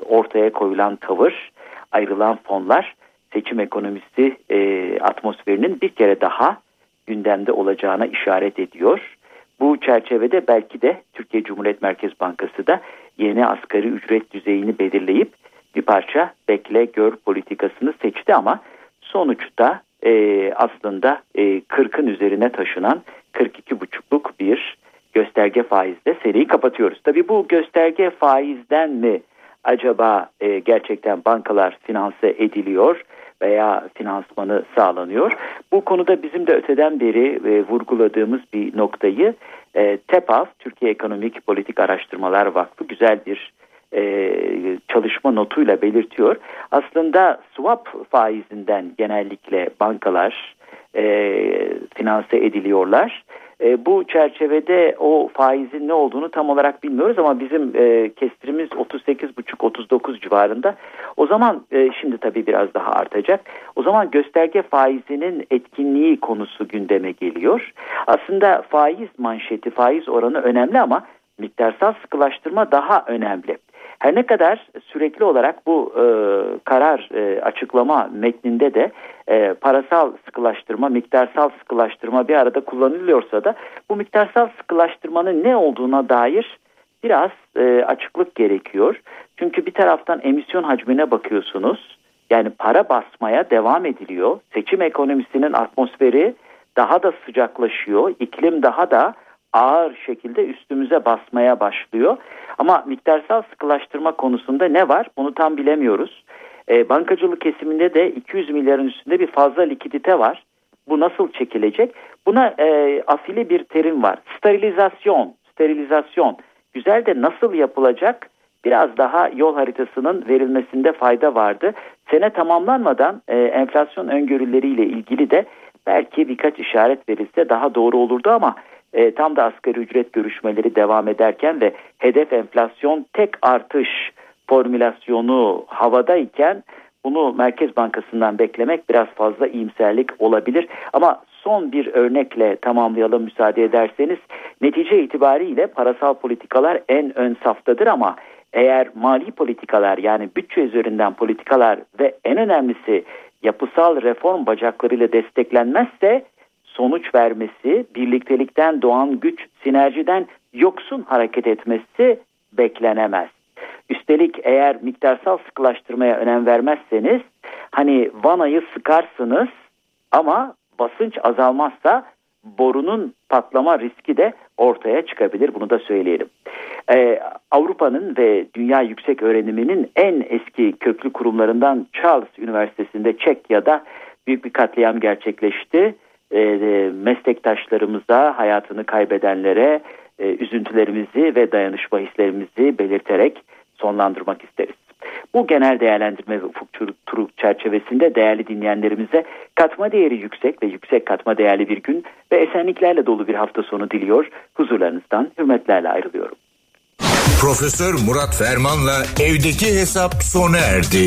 ortaya koyulan tavır, ayrılan fonlar seçim ekonomisi e, atmosferinin bir kere daha gündemde olacağına işaret ediyor. Bu çerçevede belki de Türkiye Cumhuriyet Merkez Bankası da yeni asgari ücret düzeyini belirleyip bir parça bekle gör politikasını seçti ama sonuçta e, aslında e, 40'ın üzerine taşınan 42,5'luk bir gösterge faizle seriyi kapatıyoruz. Tabii bu gösterge faizden mi acaba e, gerçekten bankalar finanse ediliyor veya finansmanı sağlanıyor? Bu konuda bizim de öteden beri e, vurguladığımız bir noktayı e, TEPAV, Türkiye Ekonomik Politik Araştırmalar Vakfı güzel bir e, çalışma notuyla belirtiyor. Aslında swap faizinden genellikle bankalar e, finanse ediliyorlar. E, bu çerçevede o faizin ne olduğunu tam olarak bilmiyoruz ama bizim e, kestirimiz 38,5-39 civarında. O zaman e, şimdi tabii biraz daha artacak. O zaman gösterge faizinin etkinliği konusu gündeme geliyor. Aslında faiz manşeti, faiz oranı önemli ama miktarsal sıkılaştırma daha önemli. Her ne kadar sürekli olarak bu e, karar e, açıklama metninde de e, parasal sıkılaştırma, miktarsal sıkılaştırma bir arada kullanılıyorsa da bu miktarsal sıkılaştırmanın ne olduğuna dair biraz e, açıklık gerekiyor. Çünkü bir taraftan emisyon hacmine bakıyorsunuz. Yani para basmaya devam ediliyor. Seçim ekonomisinin atmosferi daha da sıcaklaşıyor. İklim daha da ağır şekilde üstümüze basmaya başlıyor. Ama miktarsal sıkılaştırma konusunda ne var bunu tam bilemiyoruz. E, bankacılık kesiminde de 200 milyarın üstünde bir fazla likidite var. Bu nasıl çekilecek? Buna e, afili bir terim var. Sterilizasyon, sterilizasyon. Güzel de nasıl yapılacak? Biraz daha yol haritasının verilmesinde fayda vardı. Sene tamamlanmadan e, enflasyon öngörüleriyle ilgili de belki birkaç işaret verilse daha doğru olurdu ama e, tam da asgari ücret görüşmeleri devam ederken ve hedef enflasyon tek artış formülasyonu havadayken bunu Merkez Bankası'ndan beklemek biraz fazla iyimserlik olabilir. Ama son bir örnekle tamamlayalım müsaade ederseniz. Netice itibariyle parasal politikalar en ön saftadır ama eğer mali politikalar yani bütçe üzerinden politikalar ve en önemlisi yapısal reform bacaklarıyla desteklenmezse sonuç vermesi, birliktelikten doğan güç, sinerjiden yoksun hareket etmesi beklenemez. Üstelik eğer miktarsal sıkılaştırmaya önem vermezseniz hani vanayı sıkarsınız ama basınç azalmazsa borunun patlama riski de ortaya çıkabilir. Bunu da söyleyelim. Ee, Avrupa'nın ve dünya yüksek öğreniminin en eski köklü kurumlarından Charles Üniversitesi'nde Çekya'da büyük bir katliam gerçekleşti. Ee, meslektaşlarımıza, hayatını kaybedenlere e, üzüntülerimizi ve dayanışma hislerimizi belirterek sonlandırmak isteriz. Bu genel değerlendirme ve ufuk turu çerçevesinde değerli dinleyenlerimize katma değeri yüksek ve yüksek katma değerli bir gün ve esenliklerle dolu bir hafta sonu diliyor. Huzurlarınızdan hürmetlerle ayrılıyorum. Profesör Murat Ferman'la evdeki hesap sona erdi.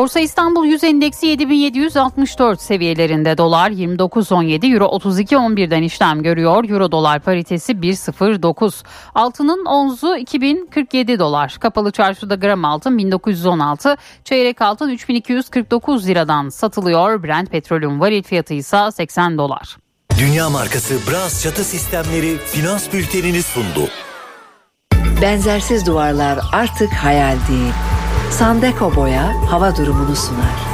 Borsa İstanbul 100 endeksi 7764 seviyelerinde dolar 29.17 euro 32.11'den işlem görüyor. Euro dolar paritesi 1.09. Altının onzu 2047 dolar. Kapalı çarşıda gram altın 1916, çeyrek altın 3249 liradan satılıyor. Brent petrolün varil fiyatı ise 80 dolar. Dünya markası Bras çatı sistemleri finans bültenini sundu. Benzersiz duvarlar artık hayal değil Sandeko Boya hava durumunu sunar.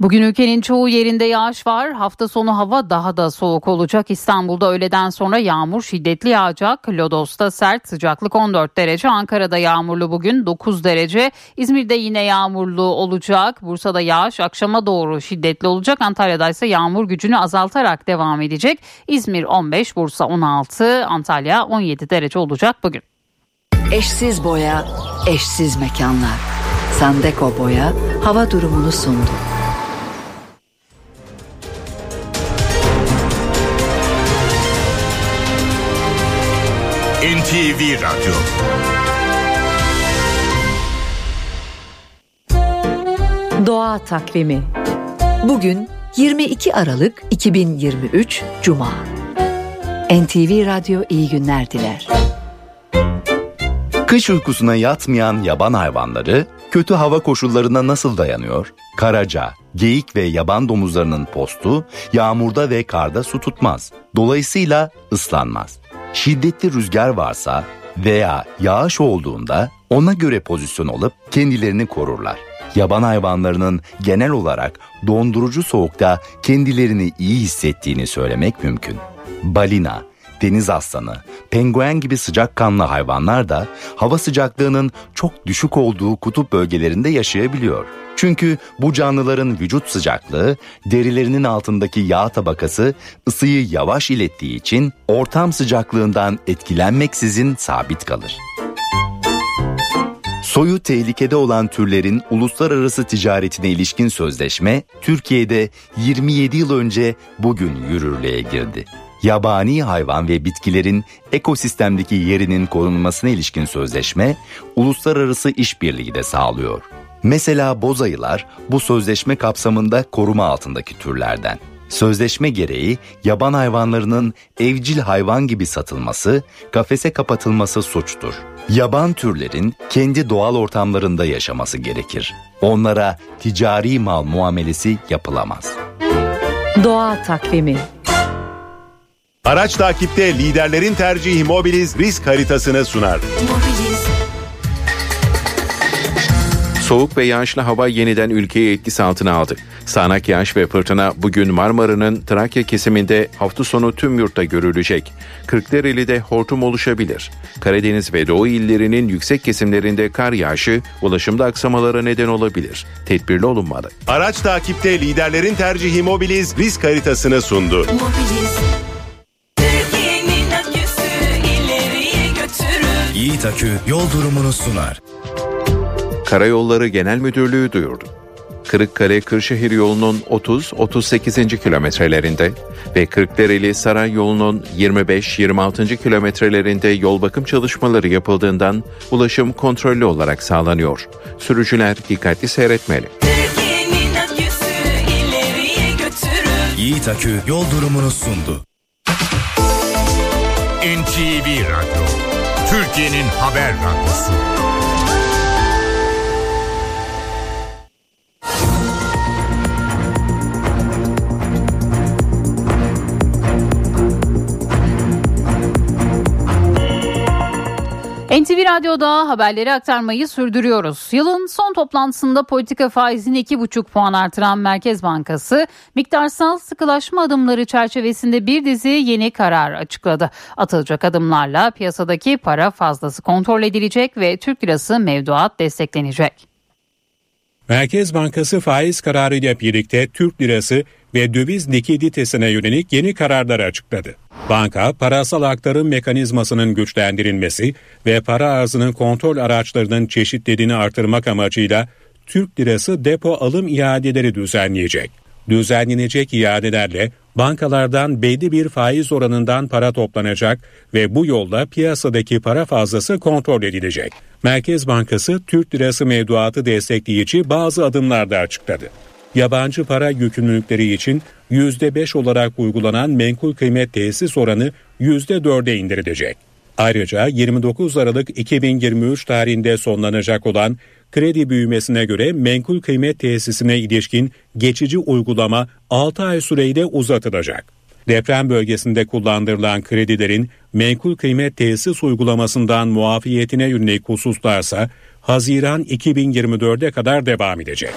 Bugün ülkenin çoğu yerinde yağış var. Hafta sonu hava daha da soğuk olacak. İstanbul'da öğleden sonra yağmur şiddetli yağacak. Lodos'ta sert sıcaklık 14 derece. Ankara'da yağmurlu bugün 9 derece. İzmir'de yine yağmurlu olacak. Bursa'da yağış akşama doğru şiddetli olacak. Antalya'da ise yağmur gücünü azaltarak devam edecek. İzmir 15, Bursa 16, Antalya 17 derece olacak bugün. Eşsiz boya, eşsiz mekanlar. Sandeko Boya hava durumunu sundu. NTV Radyo Doğa Takvimi Bugün 22 Aralık 2023 Cuma NTV Radyo iyi günler diler. Kış uykusuna yatmayan yaban hayvanları kötü hava koşullarına nasıl dayanıyor? Karaca, geyik ve yaban domuzlarının postu yağmurda ve karda su tutmaz. Dolayısıyla ıslanmaz. Şiddetli rüzgar varsa veya yağış olduğunda ona göre pozisyon alıp kendilerini korurlar. Yaban hayvanlarının genel olarak dondurucu soğukta kendilerini iyi hissettiğini söylemek mümkün. Balina, deniz aslanı, penguen gibi sıcakkanlı hayvanlar da hava sıcaklığının çok düşük olduğu kutup bölgelerinde yaşayabiliyor. Çünkü bu canlıların vücut sıcaklığı derilerinin altındaki yağ tabakası ısıyı yavaş ilettiği için ortam sıcaklığından etkilenmeksizin sabit kalır. Soyu tehlikede olan türlerin uluslararası ticaretine ilişkin sözleşme Türkiye'de 27 yıl önce bugün yürürlüğe girdi yabani hayvan ve bitkilerin ekosistemdeki yerinin korunmasına ilişkin sözleşme uluslararası işbirliği de sağlıyor. Mesela bozayılar bu sözleşme kapsamında koruma altındaki türlerden. Sözleşme gereği yaban hayvanlarının evcil hayvan gibi satılması, kafese kapatılması suçtur. Yaban türlerin kendi doğal ortamlarında yaşaması gerekir. Onlara ticari mal muamelesi yapılamaz. Doğa takvimi Araç takipte liderlerin tercihi Mobiliz risk haritasını sunar. Soğuk ve yağışlı hava yeniden ülkeyi etkisi altına aldı. Sağanak yağış ve fırtına bugün Marmara'nın Trakya kesiminde hafta sonu tüm yurtta görülecek. Kırklareli'de hortum oluşabilir. Karadeniz ve Doğu illerinin yüksek kesimlerinde kar yağışı ulaşımda aksamalara neden olabilir. Tedbirli olunmalı. Araç takipte liderlerin tercihi Mobiliz risk haritasını sundu. Yiğit Akü yol durumunu sunar. Karayolları Genel Müdürlüğü duyurdu. Kırıkkale-Kırşehir yolunun 30-38. kilometrelerinde ve Kırklareli Saray yolunun 25-26. kilometrelerinde yol bakım çalışmaları yapıldığından ulaşım kontrollü olarak sağlanıyor. Sürücüler dikkatli seyretmeli. Yiğit Akü yol durumunu sundu. NTV Radyo, Türkiye'nin haber radyosu. NTV Radyo'da haberleri aktarmayı sürdürüyoruz. Yılın son toplantısında politika faizini 2,5 puan artıran Merkez Bankası, miktarsal sıkılaşma adımları çerçevesinde bir dizi yeni karar açıkladı. Atılacak adımlarla piyasadaki para fazlası kontrol edilecek ve Türk lirası mevduat desteklenecek. Merkez Bankası faiz kararıyla birlikte Türk lirası ve döviz likiditesine yönelik yeni kararlar açıkladı. Banka, parasal aktarım mekanizmasının güçlendirilmesi ve para arzının kontrol araçlarının çeşitliliğini artırmak amacıyla Türk lirası depo alım iadeleri düzenleyecek. Düzenlenecek iadelerle bankalardan belli bir faiz oranından para toplanacak ve bu yolla piyasadaki para fazlası kontrol edilecek. Merkez Bankası Türk lirası mevduatı destekleyici bazı adımlar da açıkladı yabancı para yükümlülükleri için %5 olarak uygulanan menkul kıymet tesis oranı %4'e indirilecek. Ayrıca 29 Aralık 2023 tarihinde sonlanacak olan kredi büyümesine göre menkul kıymet tesisine ilişkin geçici uygulama 6 ay süreyle uzatılacak. Deprem bölgesinde kullandırılan kredilerin menkul kıymet tesis uygulamasından muafiyetine yönelik hususlarsa Haziran 2024'e kadar devam edecek.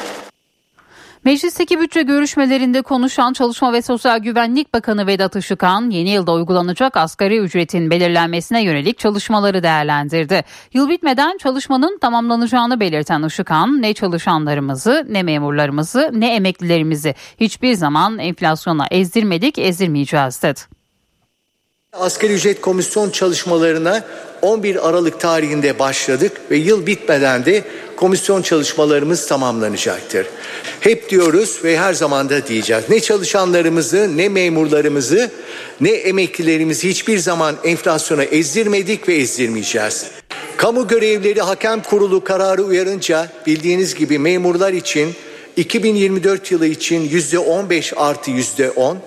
Meclisteki bütçe görüşmelerinde konuşan Çalışma ve Sosyal Güvenlik Bakanı Vedat Işıkhan, yeni yılda uygulanacak asgari ücretin belirlenmesine yönelik çalışmaları değerlendirdi. Yıl bitmeden çalışmanın tamamlanacağını belirten Işıkhan, ne çalışanlarımızı, ne memurlarımızı, ne emeklilerimizi hiçbir zaman enflasyona ezdirmedik, ezdirmeyeceğiz dedi. Asgari ücret komisyon çalışmalarına 11 Aralık tarihinde başladık ve yıl bitmeden de komisyon çalışmalarımız tamamlanacaktır. Hep diyoruz ve her zaman da diyeceğiz. Ne çalışanlarımızı, ne memurlarımızı, ne emeklilerimizi hiçbir zaman enflasyona ezdirmedik ve ezdirmeyeceğiz. Kamu görevleri hakem kurulu kararı uyarınca bildiğiniz gibi memurlar için 2024 yılı için yüzde 15 artı yüzde 10,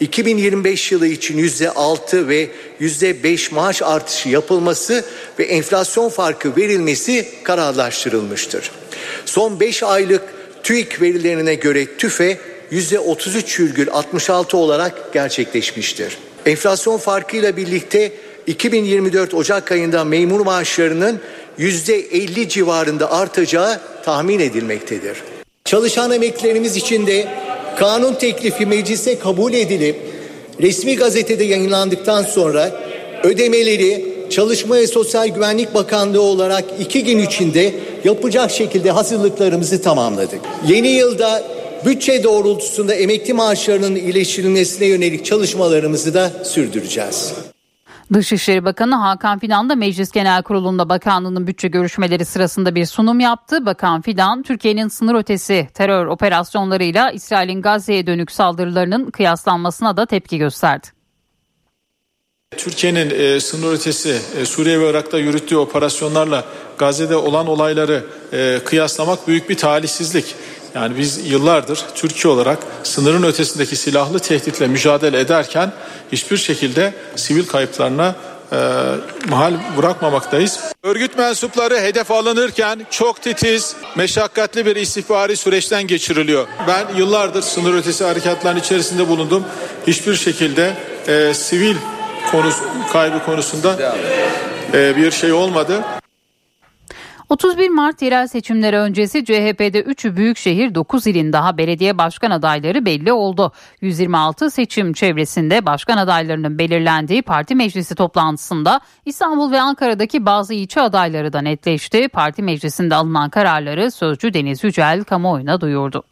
2025 yılı için yüzde 6 ve yüzde 5 maaş artışı yapılması ve enflasyon farkı verilmesi kararlaştırılmıştır. Son 5 aylık TÜİK verilerine göre TÜFE yüzde 33,66 olarak gerçekleşmiştir. Enflasyon farkıyla birlikte 2024 Ocak ayında memur maaşlarının yüzde 50 civarında artacağı tahmin edilmektedir. Çalışan emeklilerimiz için de kanun teklifi meclise kabul edilip resmi gazetede yayınlandıktan sonra ödemeleri Çalışma ve Sosyal Güvenlik Bakanlığı olarak iki gün içinde yapacak şekilde hazırlıklarımızı tamamladık. Yeni yılda bütçe doğrultusunda emekli maaşlarının iyileştirilmesine yönelik çalışmalarımızı da sürdüreceğiz. Dışişleri Bakanı Hakan Fidan da Meclis Genel Kurulu'nda bakanlığının bütçe görüşmeleri sırasında bir sunum yaptı. Bakan Fidan, Türkiye'nin sınır ötesi terör operasyonlarıyla İsrail'in Gazze'ye dönük saldırılarının kıyaslanmasına da tepki gösterdi. Türkiye'nin e, sınır ötesi e, Suriye ve Irak'ta yürüttüğü operasyonlarla Gazze'de olan olayları e, kıyaslamak büyük bir talihsizlik. Yani biz yıllardır Türkiye olarak sınırın ötesindeki silahlı tehditle mücadele ederken hiçbir şekilde sivil kayıplarına e, mahal bırakmamaktayız. Örgüt mensupları hedef alınırken çok titiz, meşakkatli bir istihbari süreçten geçiriliyor. Ben yıllardır sınır ötesi harekatların içerisinde bulundum. Hiçbir şekilde e, sivil konusu, kaybı konusunda e, bir şey olmadı. 31 Mart yerel seçimleri öncesi CHP'de 3'ü büyükşehir 9 ilin daha belediye başkan adayları belli oldu. 126 seçim çevresinde başkan adaylarının belirlendiği parti meclisi toplantısında İstanbul ve Ankara'daki bazı ilçe adayları da netleşti. Parti meclisinde alınan kararları sözcü Deniz Yücel kamuoyuna duyurdu.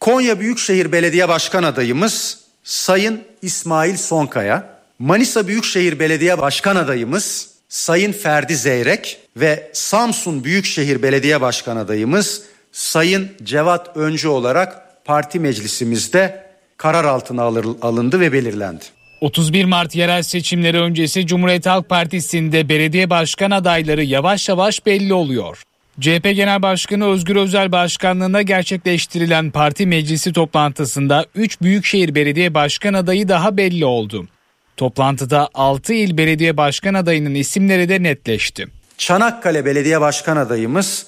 Konya Büyükşehir Belediye Başkan adayımız Sayın İsmail Sonkaya, Manisa Büyükşehir Belediye Başkan adayımız Sayın Ferdi Zeyrek ve Samsun Büyükşehir Belediye Başkan adayımız Sayın Cevat Öncü olarak parti meclisimizde karar altına alındı ve belirlendi. 31 Mart yerel seçimleri öncesi Cumhuriyet Halk Partisi'nde belediye başkan adayları yavaş yavaş belli oluyor. CHP Genel Başkanı Özgür Özel başkanlığında gerçekleştirilen parti meclisi toplantısında 3 büyükşehir belediye başkan adayı daha belli oldu. Toplantıda 6 il belediye başkan adayının isimleri de netleşti. Çanakkale Belediye Başkan adayımız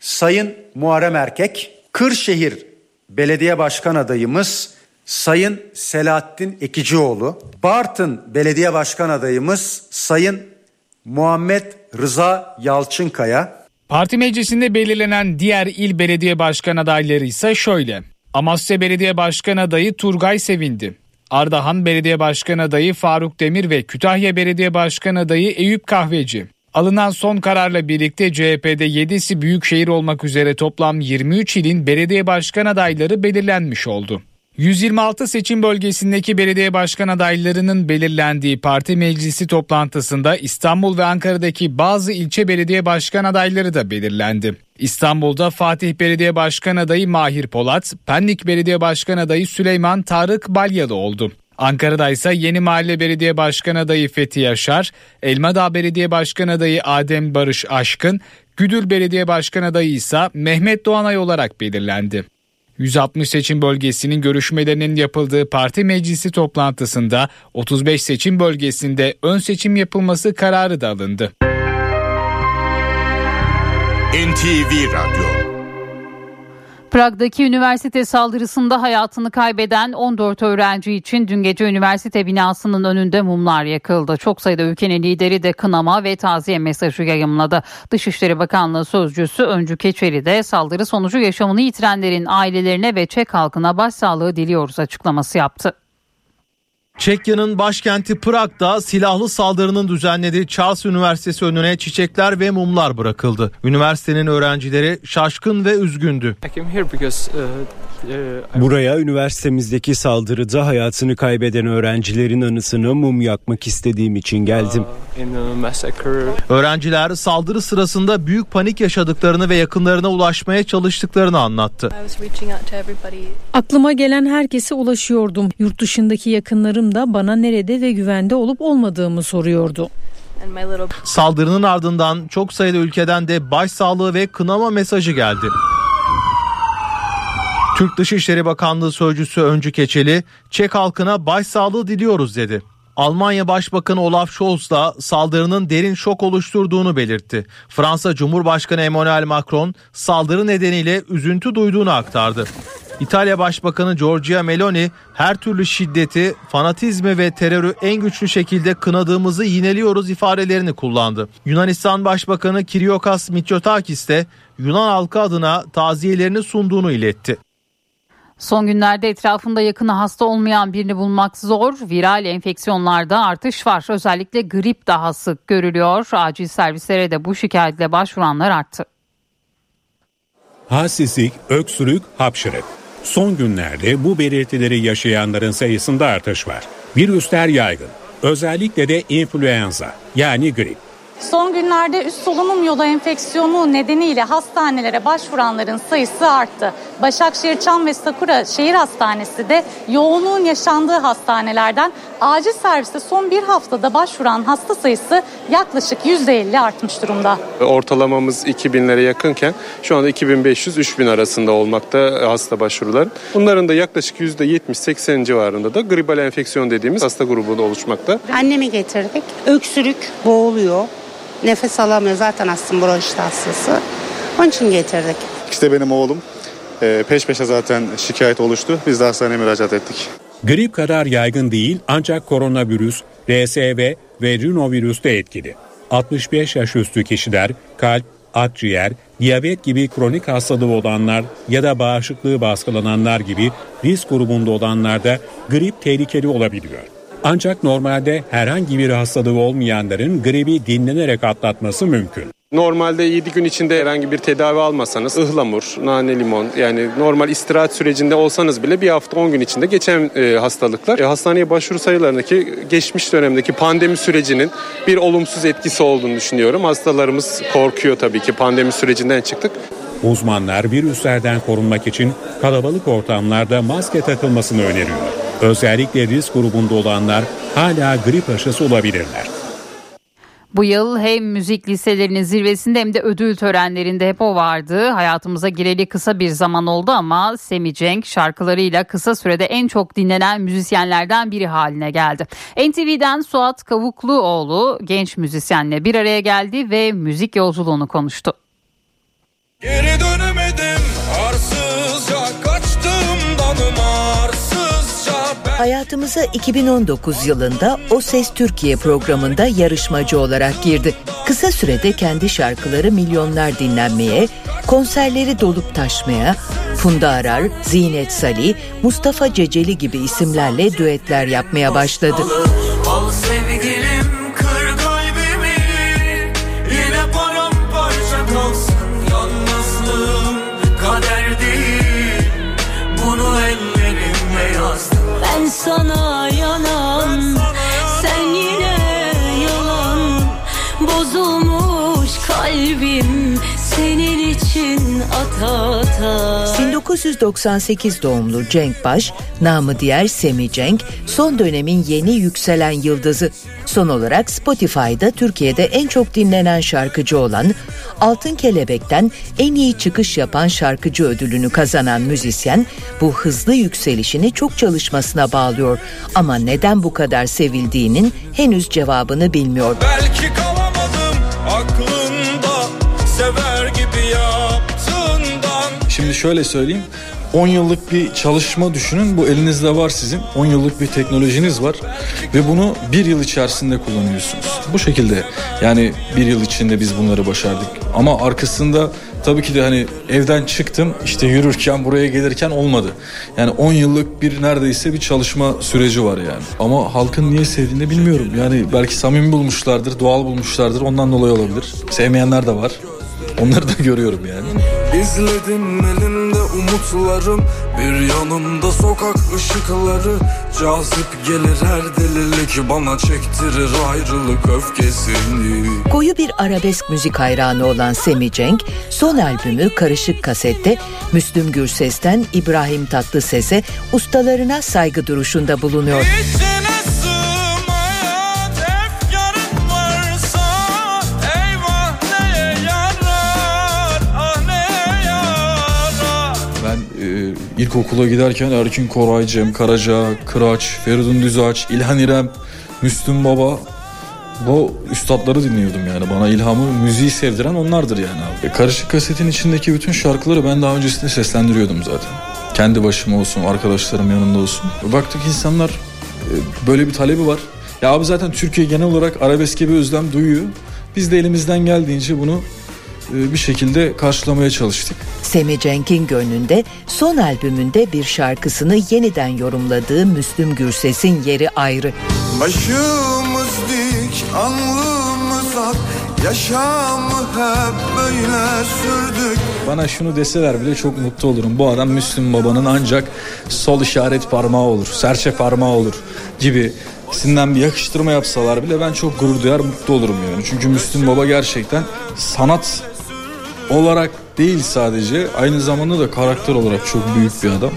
Sayın Muharrem Erkek, Kırşehir Belediye Başkan adayımız Sayın Selahattin Ekicioğlu, Bartın Belediye Başkan adayımız Sayın Muhammed Rıza Yalçınkaya. Parti meclisinde belirlenen diğer il belediye başkan adayları ise şöyle. Amasya Belediye Başkan adayı Turgay Sevindi. Ardahan Belediye Başkan adayı Faruk Demir ve Kütahya Belediye Başkan adayı Eyüp Kahveci. Alınan son kararla birlikte CHP'de 7'si büyükşehir olmak üzere toplam 23 ilin belediye başkan adayları belirlenmiş oldu. 126 seçim bölgesindeki belediye başkan adaylarının belirlendiği parti meclisi toplantısında İstanbul ve Ankara'daki bazı ilçe belediye başkan adayları da belirlendi. İstanbul'da Fatih Belediye Başkan adayı Mahir Polat, Pendik Belediye Başkan adayı Süleyman Tarık Balyalı oldu. Ankara'da ise Yeni Mahalle Belediye Başkan adayı Fethi Yaşar, Elmadağ Belediye Başkan adayı Adem Barış Aşkın, Güdül Belediye Başkan adayı ise Mehmet Doğanay olarak belirlendi. 160 seçim bölgesinin görüşmelerinin yapıldığı parti meclisi toplantısında 35 seçim bölgesinde ön seçim yapılması kararı da alındı. NTV Radyo Prag'daki üniversite saldırısında hayatını kaybeden 14 öğrenci için dün gece üniversite binasının önünde mumlar yakıldı. Çok sayıda ülkenin lideri de kınama ve taziye mesajı yayımladı. Dışişleri Bakanlığı sözcüsü Öncü Keçeli de saldırı sonucu yaşamını yitirenlerin ailelerine ve Çek halkına başsağlığı diliyoruz açıklaması yaptı. Çekya'nın başkenti Prag'da silahlı saldırının düzenlediği Charles Üniversitesi önüne çiçekler ve mumlar bırakıldı. Üniversitenin öğrencileri şaşkın ve üzgündü. Buraya üniversitemizdeki saldırıda hayatını kaybeden öğrencilerin anısına mum yakmak istediğim için geldim. Öğrenciler saldırı sırasında büyük panik yaşadıklarını ve yakınlarına ulaşmaya çalıştıklarını anlattı. Aklıma gelen herkese ulaşıyordum. Yurt dışındaki yakınlarım da bana nerede ve güvende olup olmadığımı soruyordu. Saldırının ardından çok sayıda ülkeden de başsağlığı ve kınama mesajı geldi. Türk Dışişleri Bakanlığı Sözcüsü Öncü Keçeli, Çek halkına başsağlığı diliyoruz dedi. Almanya Başbakanı Olaf Scholz da saldırının derin şok oluşturduğunu belirtti. Fransa Cumhurbaşkanı Emmanuel Macron saldırı nedeniyle üzüntü duyduğunu aktardı. İtalya Başbakanı Giorgia Meloni her türlü şiddeti, fanatizmi ve terörü en güçlü şekilde kınadığımızı yineliyoruz ifadelerini kullandı. Yunanistan Başbakanı Kyriakos Mitsotakis de Yunan halkı adına taziyelerini sunduğunu iletti. Son günlerde etrafında yakını hasta olmayan birini bulmak zor. Viral enfeksiyonlarda artış var. Özellikle grip daha sık görülüyor. Acil servislere de bu şikayetle başvuranlar arttı. Halsizlik, öksürük, hapşırık. Son günlerde bu belirtileri yaşayanların sayısında artış var. Virüsler yaygın. Özellikle de influenza yani grip. Son günlerde üst solunum yolu enfeksiyonu nedeniyle hastanelere başvuranların sayısı arttı. Başakşehir Çam ve Sakura Şehir Hastanesi de yoğunluğun yaşandığı hastanelerden acil serviste son bir haftada başvuran hasta sayısı yaklaşık %50 artmış durumda. Ortalamamız 2000'lere yakınken şu anda 2500-3000 arasında olmakta hasta başvurular. Bunların da yaklaşık %70-80 civarında da gribal enfeksiyon dediğimiz hasta grubu da oluşmakta. Annemi getirdik. Öksürük, boğuluyor. Nefes alamıyor zaten astım bronşit hastası. Onun için getirdik. İşte benim oğlum e, peş peşe zaten şikayet oluştu. Biz de hastaneye müracaat ettik. Grip kadar yaygın değil ancak koronavirüs, RSV ve rinovirüs de etkili. 65 yaş üstü kişiler kalp, akciğer, diyabet gibi kronik hastalığı olanlar ya da bağışıklığı baskılananlar gibi risk grubunda olanlarda grip tehlikeli olabiliyor. Ancak normalde herhangi bir hastalığı olmayanların gribi dinlenerek atlatması mümkün. Normalde 7 gün içinde herhangi bir tedavi almasanız ıhlamur, nane limon yani normal istirahat sürecinde olsanız bile bir hafta 10 gün içinde geçen e, hastalıklar. E, hastaneye başvuru sayılarındaki geçmiş dönemdeki pandemi sürecinin bir olumsuz etkisi olduğunu düşünüyorum. Hastalarımız korkuyor tabii ki pandemi sürecinden çıktık. Uzmanlar virüslerden korunmak için kalabalık ortamlarda maske takılmasını öneriyor. Özellikle risk grubunda olanlar hala grip aşısı olabilirler. Bu yıl hem müzik liselerinin zirvesinde hem de ödül törenlerinde hep o vardı. Hayatımıza gireli kısa bir zaman oldu ama Semi Cenk şarkılarıyla kısa sürede en çok dinlenen müzisyenlerden biri haline geldi. NTV'den Suat Kavukluoğlu genç müzisyenle bir araya geldi ve müzik yolculuğunu konuştu. Geri dönemedim Hayatımıza 2019 yılında O Ses Türkiye programında yarışmacı olarak girdi. Kısa sürede kendi şarkıları milyonlar dinlenmeye, konserleri dolup taşmaya, Funda Arar, Zinet Salih, Mustafa Ceceli gibi isimlerle düetler yapmaya başladı. Al sevgilim 1998 doğumlu Cenk Baş, namı diğer Semi Cenk, son dönemin yeni yükselen yıldızı. Son olarak Spotify'da Türkiye'de en çok dinlenen şarkıcı olan, Altın Kelebek'ten en iyi çıkış yapan şarkıcı ödülünü kazanan müzisyen, bu hızlı yükselişini çok çalışmasına bağlıyor. Ama neden bu kadar sevildiğinin henüz cevabını bilmiyor. Belki kalamadım Şimdi şöyle söyleyeyim. 10 yıllık bir çalışma düşünün. Bu elinizde var sizin. 10 yıllık bir teknolojiniz var. Ve bunu bir yıl içerisinde kullanıyorsunuz. Bu şekilde yani bir yıl içinde biz bunları başardık. Ama arkasında tabii ki de hani evden çıktım işte yürürken buraya gelirken olmadı. Yani 10 yıllık bir neredeyse bir çalışma süreci var yani. Ama halkın niye sevdiğini bilmiyorum. Yani belki samimi bulmuşlardır, doğal bulmuşlardır. Ondan dolayı olabilir. Sevmeyenler de var. Onları da görüyorum yani. İzledim elimde umutlarım Bir yanımda sokak ışıkları Cazip gelir her delilik Bana çektirir ayrılık öfkesini Koyu bir arabesk müzik hayranı olan Semi Cenk, son albümü Karışık Kaset'te Müslüm Gürses'ten İbrahim Tatlıses'e ustalarına saygı duruşunda bulunuyor. İçine ilkokula giderken Erkin Koray, Cem Karaca, Kıraç, Feridun Düzağaç, İlhan İrem, Müslüm Baba bu üstadları dinliyordum yani. Bana ilhamı, müziği sevdiren onlardır yani abi. E, Karışık kasetin içindeki bütün şarkıları ben daha öncesinde seslendiriyordum zaten. Kendi başıma olsun, arkadaşlarım yanında olsun. Baktık insanlar e, böyle bir talebi var. Ya abi zaten Türkiye genel olarak arabeske bir özlem duyuyor. Biz de elimizden geldiğince bunu e, bir şekilde karşılamaya çalıştık. Semi Cenk'in gönlünde son albümünde bir şarkısını yeniden yorumladığı Müslüm Gürses'in yeri ayrı. Başımız dik alnımız ak Yaşamı hep böyle sürdük Bana şunu deseler bile çok mutlu olurum. Bu adam Müslüm Baba'nın ancak sol işaret parmağı olur, serçe parmağı olur gibi ikisinden bir yakıştırma yapsalar bile ben çok gurur duyar mutlu olurum yani. Çünkü Müslüm Baba gerçekten sanat olarak değil sadece aynı zamanda da karakter olarak çok büyük bir adam.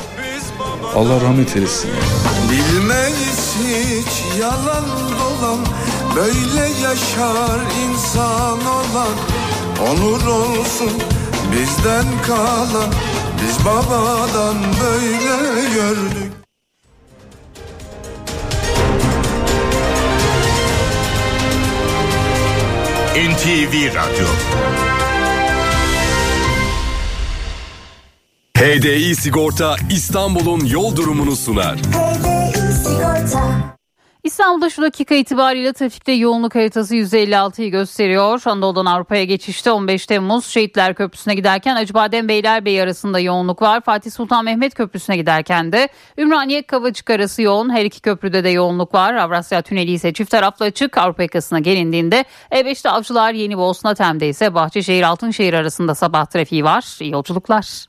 Allah rahmet eylesin. Yani. Bilmeyiz hiç yalan dolan Böyle yaşar insan olan Onur olsun bizden kalan Biz babadan böyle gördük NTV Radyo HDI Sigorta İstanbul'un yol durumunu sunar. İstanbul'da şu dakika itibariyle trafikte yoğunluk haritası 156'yı gösteriyor. Anadolu'dan Avrupa'ya geçişte 15 Temmuz Şehitler Köprüsü'ne giderken Acıbadem Beylerbeyi arasında yoğunluk var. Fatih Sultan Mehmet Köprüsü'ne giderken de Ümraniye Kavacık arası yoğun. Her iki köprüde de yoğunluk var. Avrasya Tüneli ise çift taraflı açık. Avrupa yakasına gelindiğinde E5'te Avcılar Yeni Bosna Tem'de ise Bahçeşehir Altınşehir arasında sabah trafiği var. İyi yolculuklar.